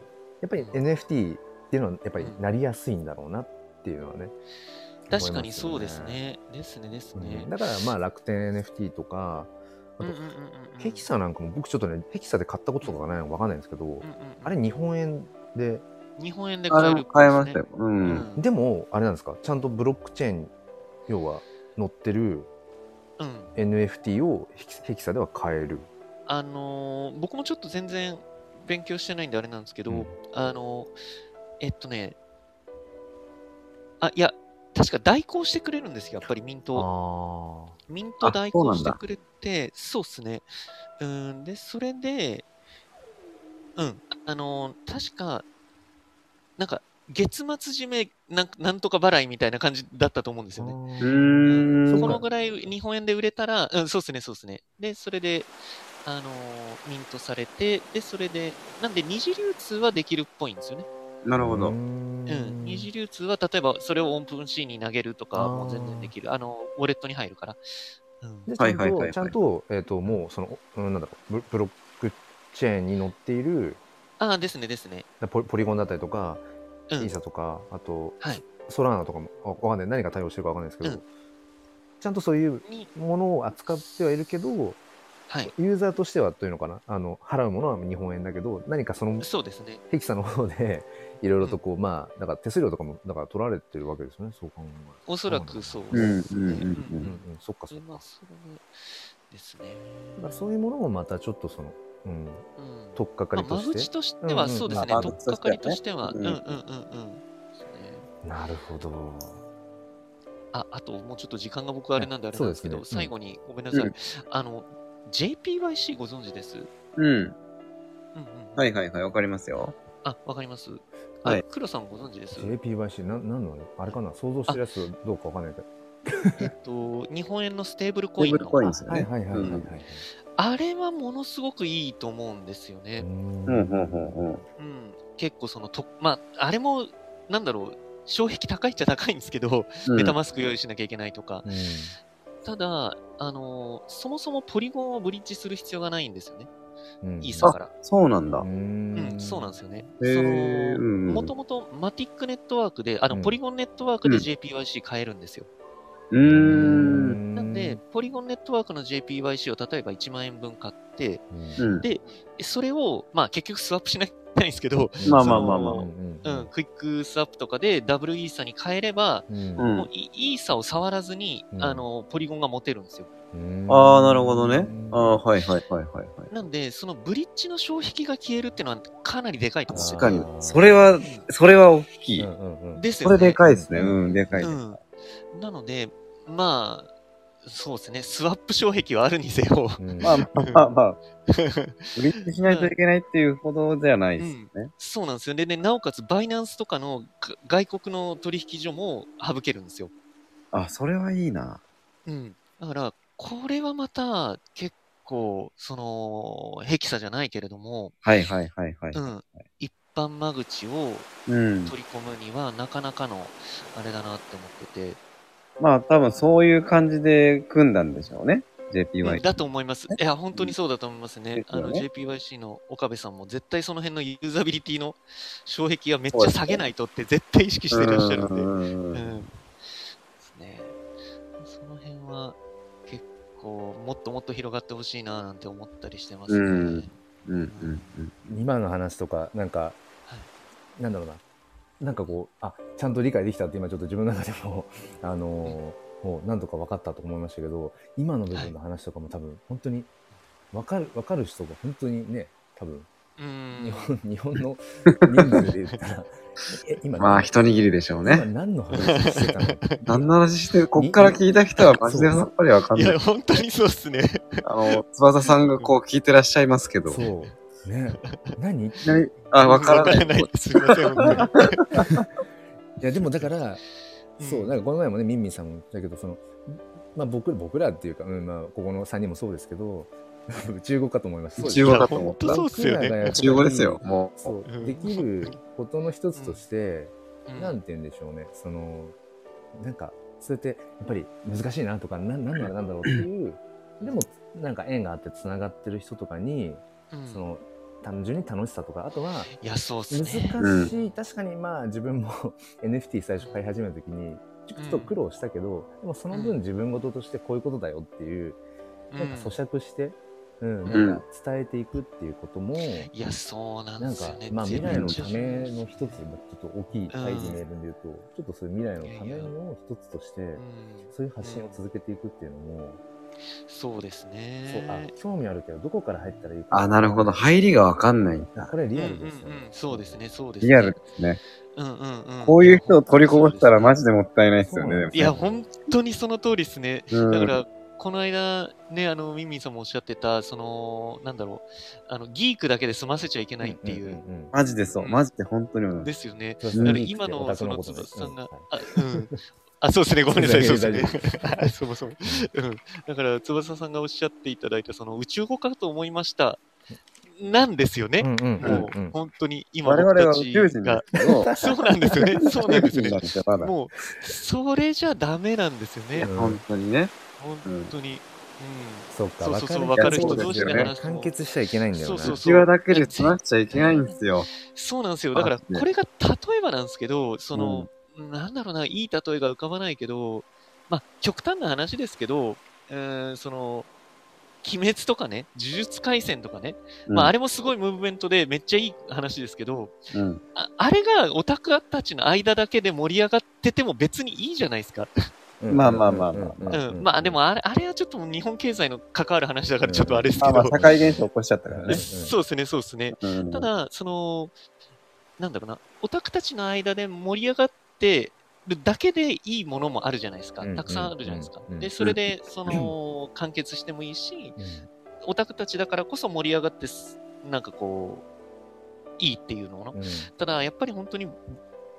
っぱり NFT っていうのはやっぱりなりやすいんだろうなっていうのはね。確かにそうですね。ですね、ですね。うん。だからまあ楽天 NFT とか、あとうんうんうんうんヘキサなんかも僕ちょっとね、ヘキサで買ったこととかがないのかわかんないんですけど、うんうんうんあれ日本円で、日本円であ買えるれも買えましたよ。う。うんん。でもあれなんですか、ちゃんとブロックチェーン、要は載ってるうん NFT をヘキヘキサでは買える。あのー僕もちょっと全然勉強してないんであれなんですけど、うんあのーえっとね、あ、いや、確か代行してくれるんですよ、やっぱりミント。あミント代行してくれて、そうっすね。うん、で、それで、うん、あのー確か、なんか、月末締めなんなんとか払いみたいな感じだったと思うんですよね。うん。そこのぐらい日本円で売れたら、うん、そうですね、そうですね。で、それで、あのーミントされて、で、それで、なんで二次流通はできるっぽいんですよね。なるほど。うん。二次流通は、例えば、それをオープンシーに投げるとか、もう全然できる。あの、ウォレットに入るから。うん。で、ちゃんと、はいはいはいはいちゃんと、えっ、と、もう、その、うん、なんだろうブ、ブロックチェーンに載っている、ああ、ですね、ですね。ポリポリゴンだったりとか、うんイーサとか、あと、はいソラーナとかも、あわかんない。何が対応してるかわかんないですけど、うんちゃんとそういうに、ものを扱ってはいるけど、はい。ユーザーとしてはというのかな、あの、払うものは日本円だけど、何かその、そうですね。ヘキサの方で、いろいろとこう、まあ、だから手数料とかも、だから取られてるわけですよね、そう考えるとおそらくそうですね。うんうんうんうん、そっかそっか。でまあ、それですね。だからそういうものもまたちょっとその、うん、うん。取っかかまあ、りとして。間口としては、そうですね、まあ取っかかりとしては、ううんんうんうんうん。なるほど。あ、あともうちょっと時間が僕あれなんであれなんですけど、そうですね最後にごめんなさい。うんあの、JPYC ご存知です？うんうん。うんうん。はいはいはい、わかりますよ。あ、わかります。はいあ、黒さんご存知です？JPYC、ななんの？あれかな？想像してるやつどうかわかんないけど。えっと、[laughs] 日本円のステーブルコインのテーブルコインですよね。はいはいはいはいはい。うんあれはものすごくいいと思うんですよね。うんうんうんうんうん。うん。結構そのと、まあ、あれも、なんだろう、障壁高いっちゃ高いんですけど、うんメタマスク用意しなきゃいけないとか。うんただ、あのーそもそもポリゴンをブリッジする必要がないんですよね。うんイーサから。そうなんだう。うんん、そうなんですよね。もともとマティックネットワークで、あの、うんポリゴンネットワークでうん JPYC 買えるんですよ。うーん。なんで、、ポリゴンネットワークの JPYC を例えば1万円分買って、うんうん。で、それを、まあ結局スワップしなないんですけど、まあまあまあまあうん、クイックスワップとかでダブルイーサに変えれば、うんうんもうイイーサを触らずに、うんあの、ポリゴンが持てるんですよ。うんああ、なるほどね。ああ、はいはいはいはいはい。なんで、そのブリッジの障壁が消えるっていうのはかなりでかいと思うんですよ。確かにそれは、それは大きい。うんうんうんですよね。それでかいですね。うん、でかい。うん。なので、まあ、そうですね、スワップ障壁はあるにせよ、うんまあまあまあまあ、ブリッジしないといけないっていうほどじゃないですね。そうなんですよね。で、なおかつ、バイナンスとかのが外国の取引所も省けるんですよ。あ、それはいいな。うん。だから、これはまた、結構、その、ヘキサじゃないけれども、はいはいはいはい。うん。一般間口をうん。取り込むには、なかなかの、あれだなって思ってて、まあ多分そういう感じで組んだんでしょうね。うん JPY。だと思います。いや、本当にそうだと思いますね。あの、ですよね JPYC の岡部さんも絶対その辺のユーザビリティの障壁はめっちゃ下げないとって絶対意識してらっしゃるんで。うんううんうんん。ですね。その辺は結構もっともっと広がってほしいななんて思ったりしてますね。うんうんうんうん。今の話とか、なんか、なんだろうな。なんかこう、あ、ちゃんと理解できたって今ちょっと自分の中でも、[laughs] あのーもうなんとか分かったと思いましたけど、今の部分の話とかも多分本当に分かる、分かる人が本当にね、多分うん日。本、[laughs] 日本の人数で言ったら、[laughs] え、今、まあ一握りでしょう今ね。何の話してたの？何の話してるこっから聞いた人はマジでさっぱりわかんいや、ない。本当にそうっすね。あの、翼さんがこう聞いてらっしゃいますけど。そう。ね。何？[laughs] あ、わからない。ない。です。すいません。や、でもだから、そうう、んなんかこの前もね、ミンミンさんも言ったけど、その、まあ僕僕らっていうか、うん、まあここの3人もそうですけど、[laughs] 中国かと思います。宇宙語かと思った。そうっすよね。中語ですよ、もそう。う。んできることの一つとして、うん。なんて言うんでしょうね、その、なんか、そうやって、やっぱり難しいなとか、ななんだろうなんだろうっていう、でも、なんか縁があってつながってる人とかに、うん。その、単純に楽しさとか、あとは、いや、そうっす難ね。しい、確かにまあ自分も [laughs] NFT 最初買い始めた時に、ちょっと苦労したけど、でもその分自分事としてこういうことだよっていう、なんか咀嚼して、うん、なんか伝えていくっていうことも、いや、そうなんなんかですよね。、まあ未来のための一つ、ちょっと大きい大義名分で言うと、ちょっとそういう未来のための一つとしてう、ん。そういう発信を続けていくっていうのも、そうですそう、ね。あ、興味あるけど、どこから入ったらいいか。あ、なるほど。入りがわかんない。あこれリアルですよねうん。そうですね、そうですね。リアルですね。うんうんうん。こういう人を取りこぼしたらマジでもったいないですよね。いや、本当にその通りですね。うんだから、この間、ね、あの、ミンミンさんもおっしゃってた、その、なんだろう、あの、ギークだけで済ませちゃいけないっていう、んんんマジでそう。マジで本当に。ですよね。今のそのことです翼さんが、うん。あ、そうですね、ごめんなさい、そうですね。あそもそも。うん。だから、翼さんがおっしゃっていただいた、その、宇宙語かと思いました。なんですよね。うんうんうんもう、うん本当に、今我々は宇僕たち宙人がそうなんですよね。[laughs] そうなんですよね。もう、それじゃダメなんですよね。うん本当にね。本当に。そうか、そうそうそう分かるわかる人同士で話しても完結しちゃいけないんだよな。そうそう内輪だけで済ましちゃいけないんですよ。そうなんですよ。だから、これが例えばなんですけど、その、なんだろうな、いい例えが浮かばないけど、まあ、極端な話ですけど、うーん、その、鬼滅とかね、呪術廻戦とかね、まあ、あれ、れもすごいムーブメントでめっちゃいい話ですけど、うん。ああれがオタクたちの間だけで盛り上がってても別にいいじゃないですか。うんまあまあまあまあうん。まあ、でもあれ、あれはちょっと日本経済の関わる話だからちょっとあれですけど、まあまあ、社会現象起こしちゃったからうんね。そうですね、そうですね。うんた、だ、その、なんだろうな、オタクたちの間で盛り上がってるだけでいいものもあるじゃないですか。うんたくさんあるじゃないですかうん。で、それで、その、完結してもいいし、うんオタクたちだからこそ盛り上がってす、なんかこう、いいっていうのの。うんただ、やっぱり本当に、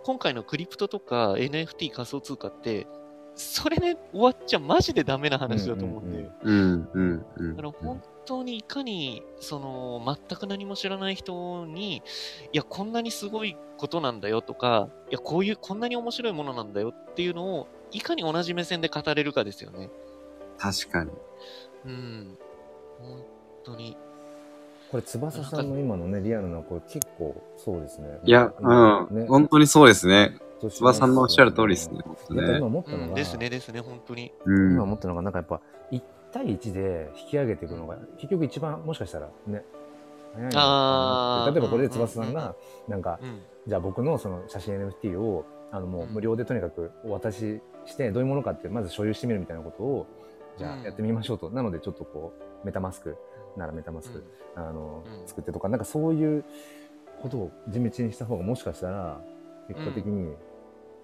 今回のクリプトとか NFT 仮想通貨って、それで終わっちゃマジでダメな話だと思うんで。うんうんうん、うん、うん。だから本当にいかに、その、全く何も知らない人に、いや、こんなにすごいことなんだよとか、いや、こういう、こんなに面白いものなんだよっていうのを、いかに同じ目線で語れるかですよね。確かに。うん。本当に。これ、翼さんの今のね、リアルな声、結構そうですね。いや、うん、ね本当にそうですね。翼翼さんのおっしゃる通りですね。本当ね今。思ったうん、のが、ですね、ですね、本当に。うん。今思ったのが、なんかやっぱ、1対1で引き上げていくのが、結局一番、もしかしたらね、早いのかな例えばこれで翼さんが、なんか、うん。じゃあ僕のその写真 NFT を、あのもう無料でとにかくお渡しして、どういうものかってまず所有してみるみたいなことを、じゃうん。あやってみましょうと。なのでちょっとこう、メタマスクならメタマスク、あの、うん。作ってとか、なんかそういうことを地道にした方がもしかしたら、結果的にう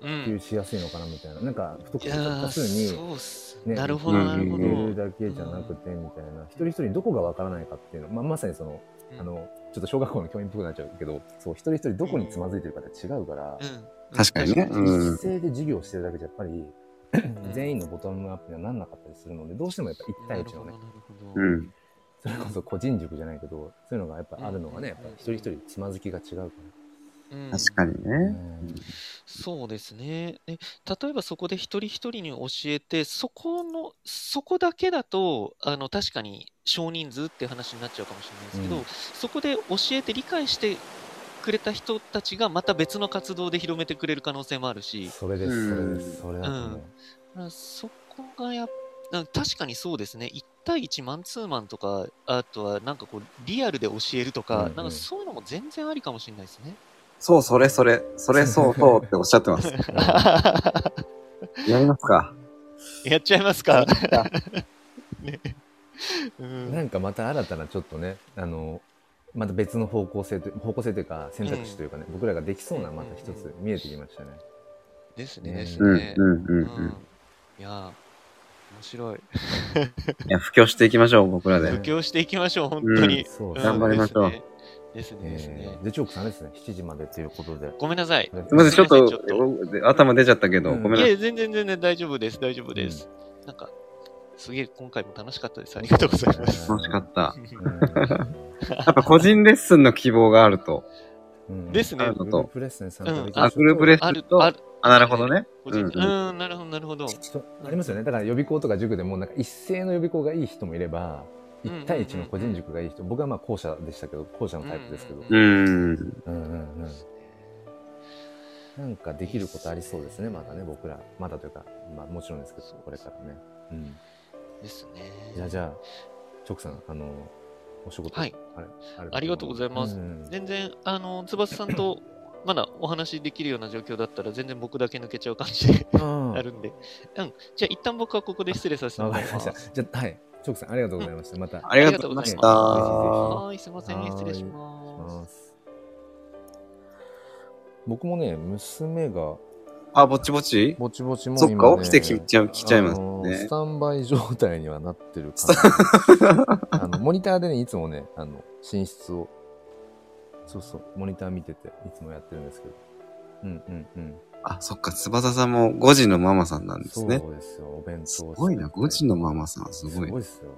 普及ん。しやすいのかなみたいな。なんか不特定多ー数に。ね、なるほど、うんなるほど。入れるだけじゃなくてみたいな、一人一人どこがわからないかっていうの、まあ、まさにその、うんあの、ちょっと小学校の教員っぽくなっちゃうけど、そう、一人一人どこにつまずいてるかって違うから、うん確かにね。うん一。斉で授業してるだけじゃやっぱり、全員のボトムアップにはなんなかったりするので、どうしてもやっぱ1対1のね。それこそ個人塾じゃないけど、そういうのがやっぱあるのがね、やっぱ一人一人つまずきが違うかうん確かにら。ね。うんそうですね。で例えばそこで一人一人に教えて、そこの、そこだけだと、あの、確かに少人数って話になっちゃうかもしれないですけど、うんそこで教えて理解してくれた人たちがまた別の活動で広めてくれる可能性もあるし、それです、それです、それだと思う。だからそこがや確かにそうですね、1対1マンツーマンとか、あとはなんかこう、リアルで教えるとか、うんうんなんかそういうのも全然ありかもしれないですね。そう、それそれ、それそうそうっておっしゃってます。やりますか。やっちゃいますか。ねうんなんかまた新たなちょっとね、あの、また別の方向性と、方向性というか選択肢というかね、僕らができそうなまた一つ見えてきましたね。ですね、ねですうん、ね。うん、うん、ううんん。いやー、面白い。いや、布教していきましょう、僕らで。布教していきましょう、本当に。そううん頑張りましょうですね。でチョークさんですね、7時までということで。ごめんなさい。すみません、ちょっと、頭出ちゃったけど、うんごめんなさい。いや、全然全然大丈夫です。大丈夫です。なんか、すげえ今回も楽しかったです。ありがとうございます。楽しかった。うんやっぱ個人レッスンの希望があると。うんですねあるのとグループレッスン参加できあ、グループレッスある、ンと、あ、ある。なるほどね。うんうん、なるほど、なるほど。ありますよね。だから予備校とか塾でも、なんか一斉の予備校がいい人もいれば、1対1の個人塾がいい人、僕はまあ後者でしたけど、後者のタイプですけど。ううん。うんうんうん。なんかできることありそうですね、まだね、僕ら。まだというか、まあもちろんですけど、これからね。うん。ですね。じゃあじゃあ、チョクさん、あの、お仕事、はいあれありがとうございますうん全然、あの、翼さんと、[clears throat] まだお話できるような状況だったら、全然僕だけ抜けちゃう感じで [laughs] ああるんで。うん。じゃあ、一旦僕はここで失礼させてわもらりますした。じゃあ、はい。チョクさん、ありがとうございました。また。ありがとうございました。はい、すいません。はい失礼します。僕もね、娘が、あ、ぼちぼち？ぼちぼちもうそっか、起きてきちゃう、来ちゃいますねス。タンバイ状態にはなってるかな [laughs] あのモニターでね、いつもね、あの、寝室を、そうそう、モニター見てて、いつもやってるんですけど。うんうんうん。あ、そっか、翼さんも5時のママさんなんですそうね。ですよ、お弁当すごいな、5時のママさん、すすごい。ごいですよ。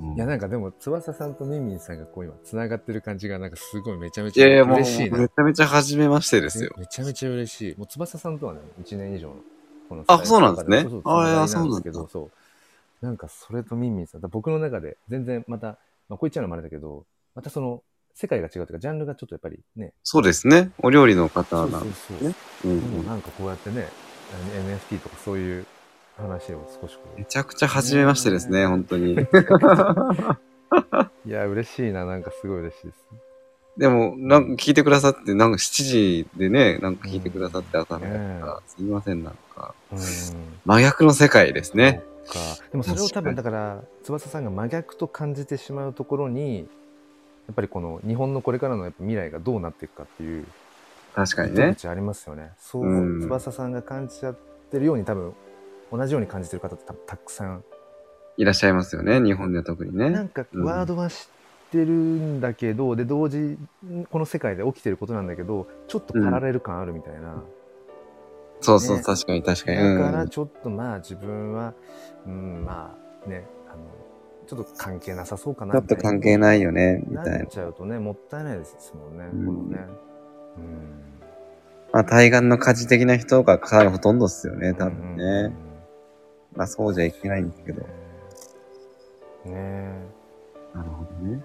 うんいや、なんかでも、翼さんとミンミンさんがこう今、繋がってる感じが、なんかすごいめちゃめちゃいやいや、もう、嬉しいな。めちゃめちゃ初めましてですよ。めめちゃめちゃ嬉しい。もう翼さんとはね、1年以上の、このあそうなんですねそうそうなんですけど、そうそう。なんかそれとミンミンさん、僕の中で全然また、まあこう言っちゃうのもあれだけど、またその、世界が違うというか、ジャンルがちょっとやっぱりね、そうですね。お料理の方なんそうそう。ねうんでもなんかこうやってね、NFT とかそういう話を少しこうめちゃくちゃ初めましてですね、本当に。[laughs] いや、嬉しいな、なんかすごい嬉しいです。でも、なんか聞いてくださって、なんか7時でね、なんか聞いてくださって朝のねから、すいません、なんか、うん。真逆の世界ですね。でもそれを多分、だから、翼さんが真逆と感じてしまうところに、やっぱりこの日本のこれからのやっぱ未来がどうなっていくかっていう、確かにね。ありますよね。そう、うん翼さんが感じちゃってるように多分、同じように感じてる方ってたくさん。いらっしゃいますよね、日本では特にねなん。かうんワードは知ってるんだけど、で、同時、この世界で起きてることなんだけど、ちょっとパラレル感あるみたいな。そうそう、ね確かに確かに。だからうんちょっとまあ自分は、うん、まあね、ちょっと関係なさそうかなちょっと関係ないよね、みたいななっ。ちゃうとね、もったいないですもんね、うんこのね。まあ、対岸の火事的な人がかなりほとんどっすよね、多分うんね。まあ、そうじゃいけないんですけど。ねえ。なるほどね。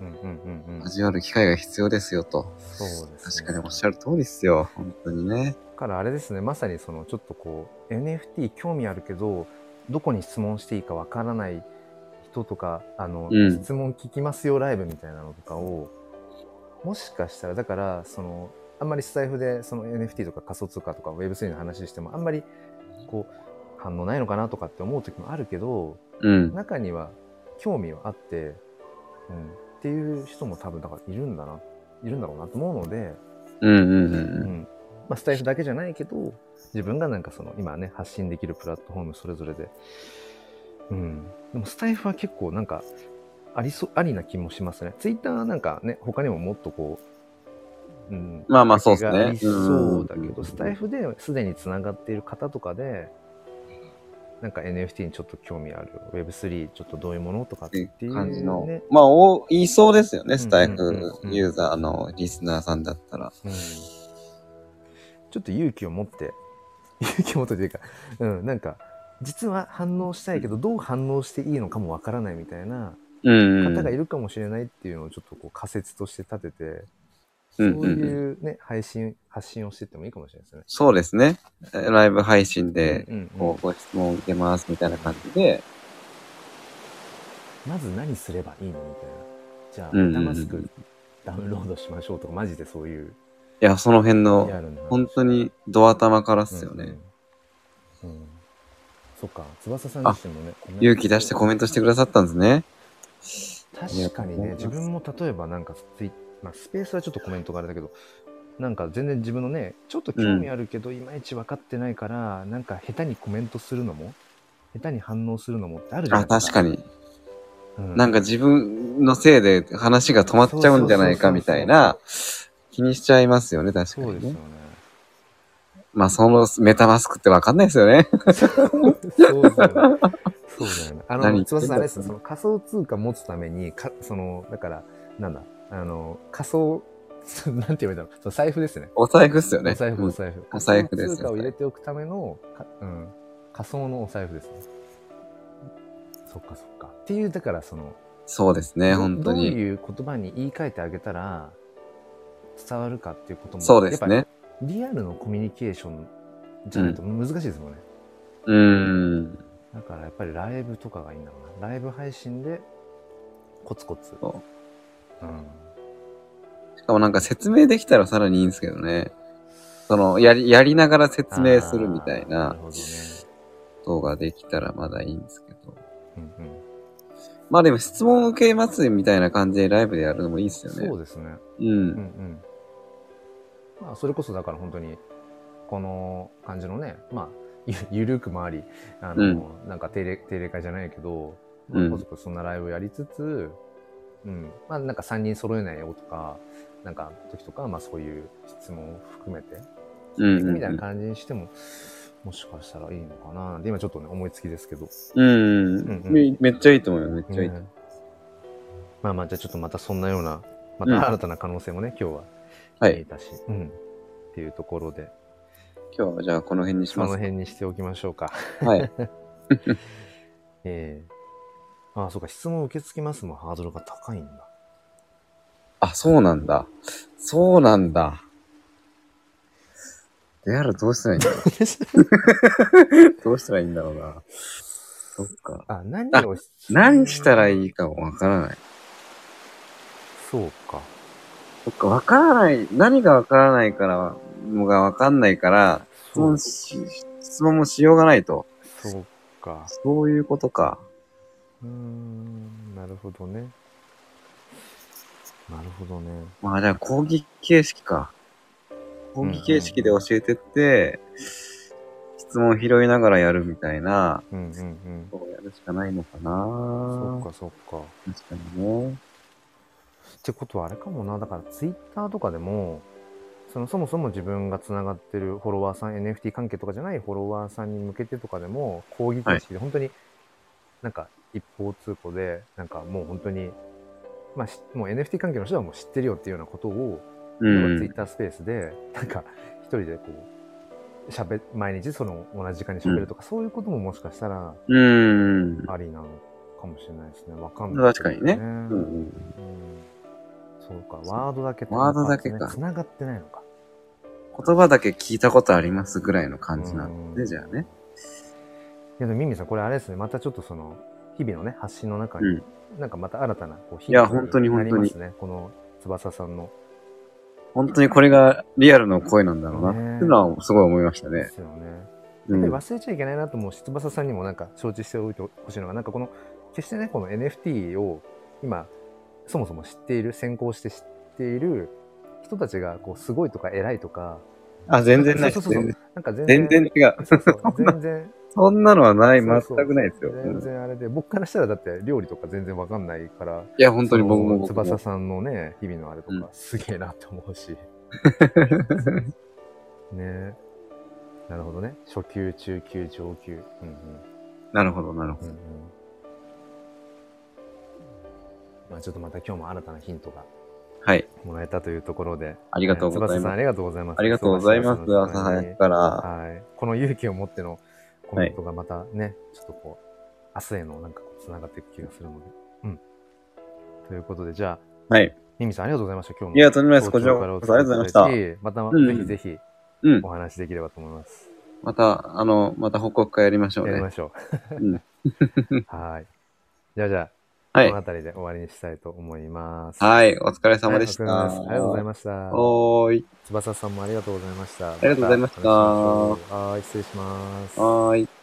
うんうんうんうん。味わう機会が必要ですよと。そうです、ね。確かにおっしゃる通りっすよ。本当にね。だからあれですね、まさにそのちょっとこう、NFT 興味あるけど、どこに質問していいかわからない人とか、あの、うん。質問聞きますよライブみたいなのとかを、もしかしたら、だから、その、あんまりスタイフでその NFT とか仮想通貨とか Web3 の話しても、あんまり、こう、反応ないのかなとかって思う時もあるけど、うん。中には興味はあって、うん、っていう人も多分だからいるんだな、いるんだろうなと思うので、うんうんううん。ん。まあ、スタイフだけじゃないけど、自分がなんかその今ね、発信できるプラットフォームそれぞれで、うん。でもスタイフは結構なんか、ありそう、ありな気もしますね。ツイッターはなんかね、他にももっとこう、うん。まあまあそうっすねありそうだけど、うんスタイフですでにつながっている方とかで、なんか NFT にちょっと興味ある、Web3 ちょっとどういうものとかっってていう感じのね。。まあ、お言いそうですよね、スタイフユーザーのリスナーさんだったら。うんちょっと勇気を持って、[laughs] 勇気を持ってというか、うん、なんか、実は反応したいけど、どう反応していいのかもわからないみたいな。方がいるかもしれないっていうのをちょっとこう仮説として立てて、うそんういうね、配信、発信をしていってもいいかもしれないですね。そうですね。えライブ配信で、こう、ご質問受けますみたいな感じで、まず何すればいいのみたいな。じゃあ、メタマスクダウンロードしましょうとか、マジでそういういや、その辺の。本当にド頭からっすよね。うんうん。うんそっか、翼さん自身もね、勇気出してコメントしてくださったんですね。確かにね、自分も例えばなんかツイ、まあ、スペースはちょっとコメントがあれだけど、なんか全然自分のね、ちょっと興味あるけど、いまいち分かってないから、なんか下手にコメントするのも、下手に反応するのもってあるじゃないあ、ですか。確かに。うんなんか自分のせいで話が止まっちゃうんじゃないかみたいな、気にしちゃいますよね、確かにね。そうですよね。まあ、そのメタマスクってわかんないですよね。そうだよね。そうだよね。あの、何言ってんだ翼さんあれですよその仮想通貨持つために、か、その、だから、なんだ、あの、仮想、なんて言えばいいんだろう。財布ですね。お財布っすよね。お財布、うんお財布。お財布です通貨を入れておくための、かうん、仮想のお財布ですね。そっかそっか。っていう、だからその、そうですね、ど本当どうに。いう言葉に言い換えてあげたら、伝わるかっていうことも、そうですね。リアルのコミュニケーションじゃないと難しいですもんね。うーん。だからやっぱりライブとかがいいんだろうな。ライブ配信で、コツコツ。そううん。しかもなんか説明できたらさらにいいんですけどね。その、やり、やりながら説明するみたいなね。動画できたらまだいいんですけど。うんうん。まあでも質問受けますみたいな感じでライブでやるのもいいですよね。そうですね。う。うんんうん。まあ、それこそだから本当に、この感じのね、まあ、ゆ [laughs] ゆるくもあり、あの、なんか定例、定例会じゃないけど、まあ、そんなライブやりつつ、うん。まあ、なんか3人揃えないよとか、なんか時とか、まあそういう質問を含めて、うんうんうん。みたいな感じにしても、もしかしたらいいのかなで今ちょっとね、思いつきですけど。うん。うん。うんめめっちゃいいと思うよ、めっちゃいいと。まあまあ、じゃあちょっとまたそんなような、まうん。た新たな可能性もね、今日ははい見えたし、うん。っていうところで、う。今日はじゃあこの辺にしそのます。辺にしておきましょうか。はい。[laughs] ええああ、そうか、質問受け付けますもんハードルが高いんだ。あ、そうなんだ。そうなんだ。であるどうしたらいいんだろう。どうしたらいいんだろうな。そっか。あ、何をし何したらいいかもわからない。そうか。そっか、わからない。何がわからないから、のがわかんないから、質問し、質問もしようがないと。そうか。そういうことか。うーん、なるほどね。なるほどね。まあじゃあ講義形式か。講義形式で教えてって、質問拾いながらやるみたいな、うんうんうん。そうやるしかないのかなそっかそっか。確かにね。ってことはあれかもな。だからツイッターとかでも、そのそもそも自分がつながってるフォロワーさん、NFT 関係とかじゃないフォロワーさんに向けてとかでも、講義形式で本当になんか一方通行で、なんかもう本当に、まあしもう NFT 関係の人はもう知ってるよっていうようなことを、ツイんッ。タースペースで、なんか一人でこう、喋毎日その同じ時間に喋るとか、そういうことももしかしたらうん。ありなのかもしれないですね。わかんない、確かにねうんうんうんそうか、ワードだけワードだけかつながってないのか。言葉だけ聞いたことありますぐらいの感じなんうんで、じゃあね。いやでもミミさん、これあれですね、またちょっとその、日々のね、発信の中に、うん。なんかまた新たなこうヒいや本当にな本当にりますね。この翼さんの。本当にこれがリアルの声なんだろうな。ねっていうのはすごい思いましたでね。すよね。うん。やっぱり忘れちゃいけないなと思うし、翼さんにもなんか承知しておいてほしいのが、なんかこの、決してね、この NFT を今、そもそも知っている、先行して知っている人たちが、こう、すごいとか偉いとか、あ、全然ないです。そうそうそうなんか全然、全然違う。そうそう全然、そんなのはない。全くないですよ。う全ん然あれで、僕からしたらだって料理とか全然わかんないから、いや、本当に僕も。翼さんのね、日々のあれとうんか、すげえなって思うし。[laughs] ねなるほどね。初級、中級、上級。うんうん。なるほど、なるほうんうん。まあちょっとまた今日も新たなヒントがど。はい。もらえたというところで。ありがとうございます。翼さんありがとうございます。ありがとうございます。朝早くから。はい。この勇気を持ってのコメントがまたね、ちょっとこう、明日へのなんか繋がっていく気がするので。うん。ということで、じゃあ、はい。ミミさんありがとうございました。今日も。いや、とんでもないです。こちらこそありがとうございまししまた、うんぜひぜひうんお話できればと思います。た。また、あの、また報告会やりましょうねやりま。しょう。うん [laughs] はい。じゃあじゃあ、はいこの。辺りで終わりにしたいと思います。はい。お疲れ様でした。はいありがとうございました。おーい。翼さんもありがとうございました。ありがとうございましたはい、失礼します。はーい。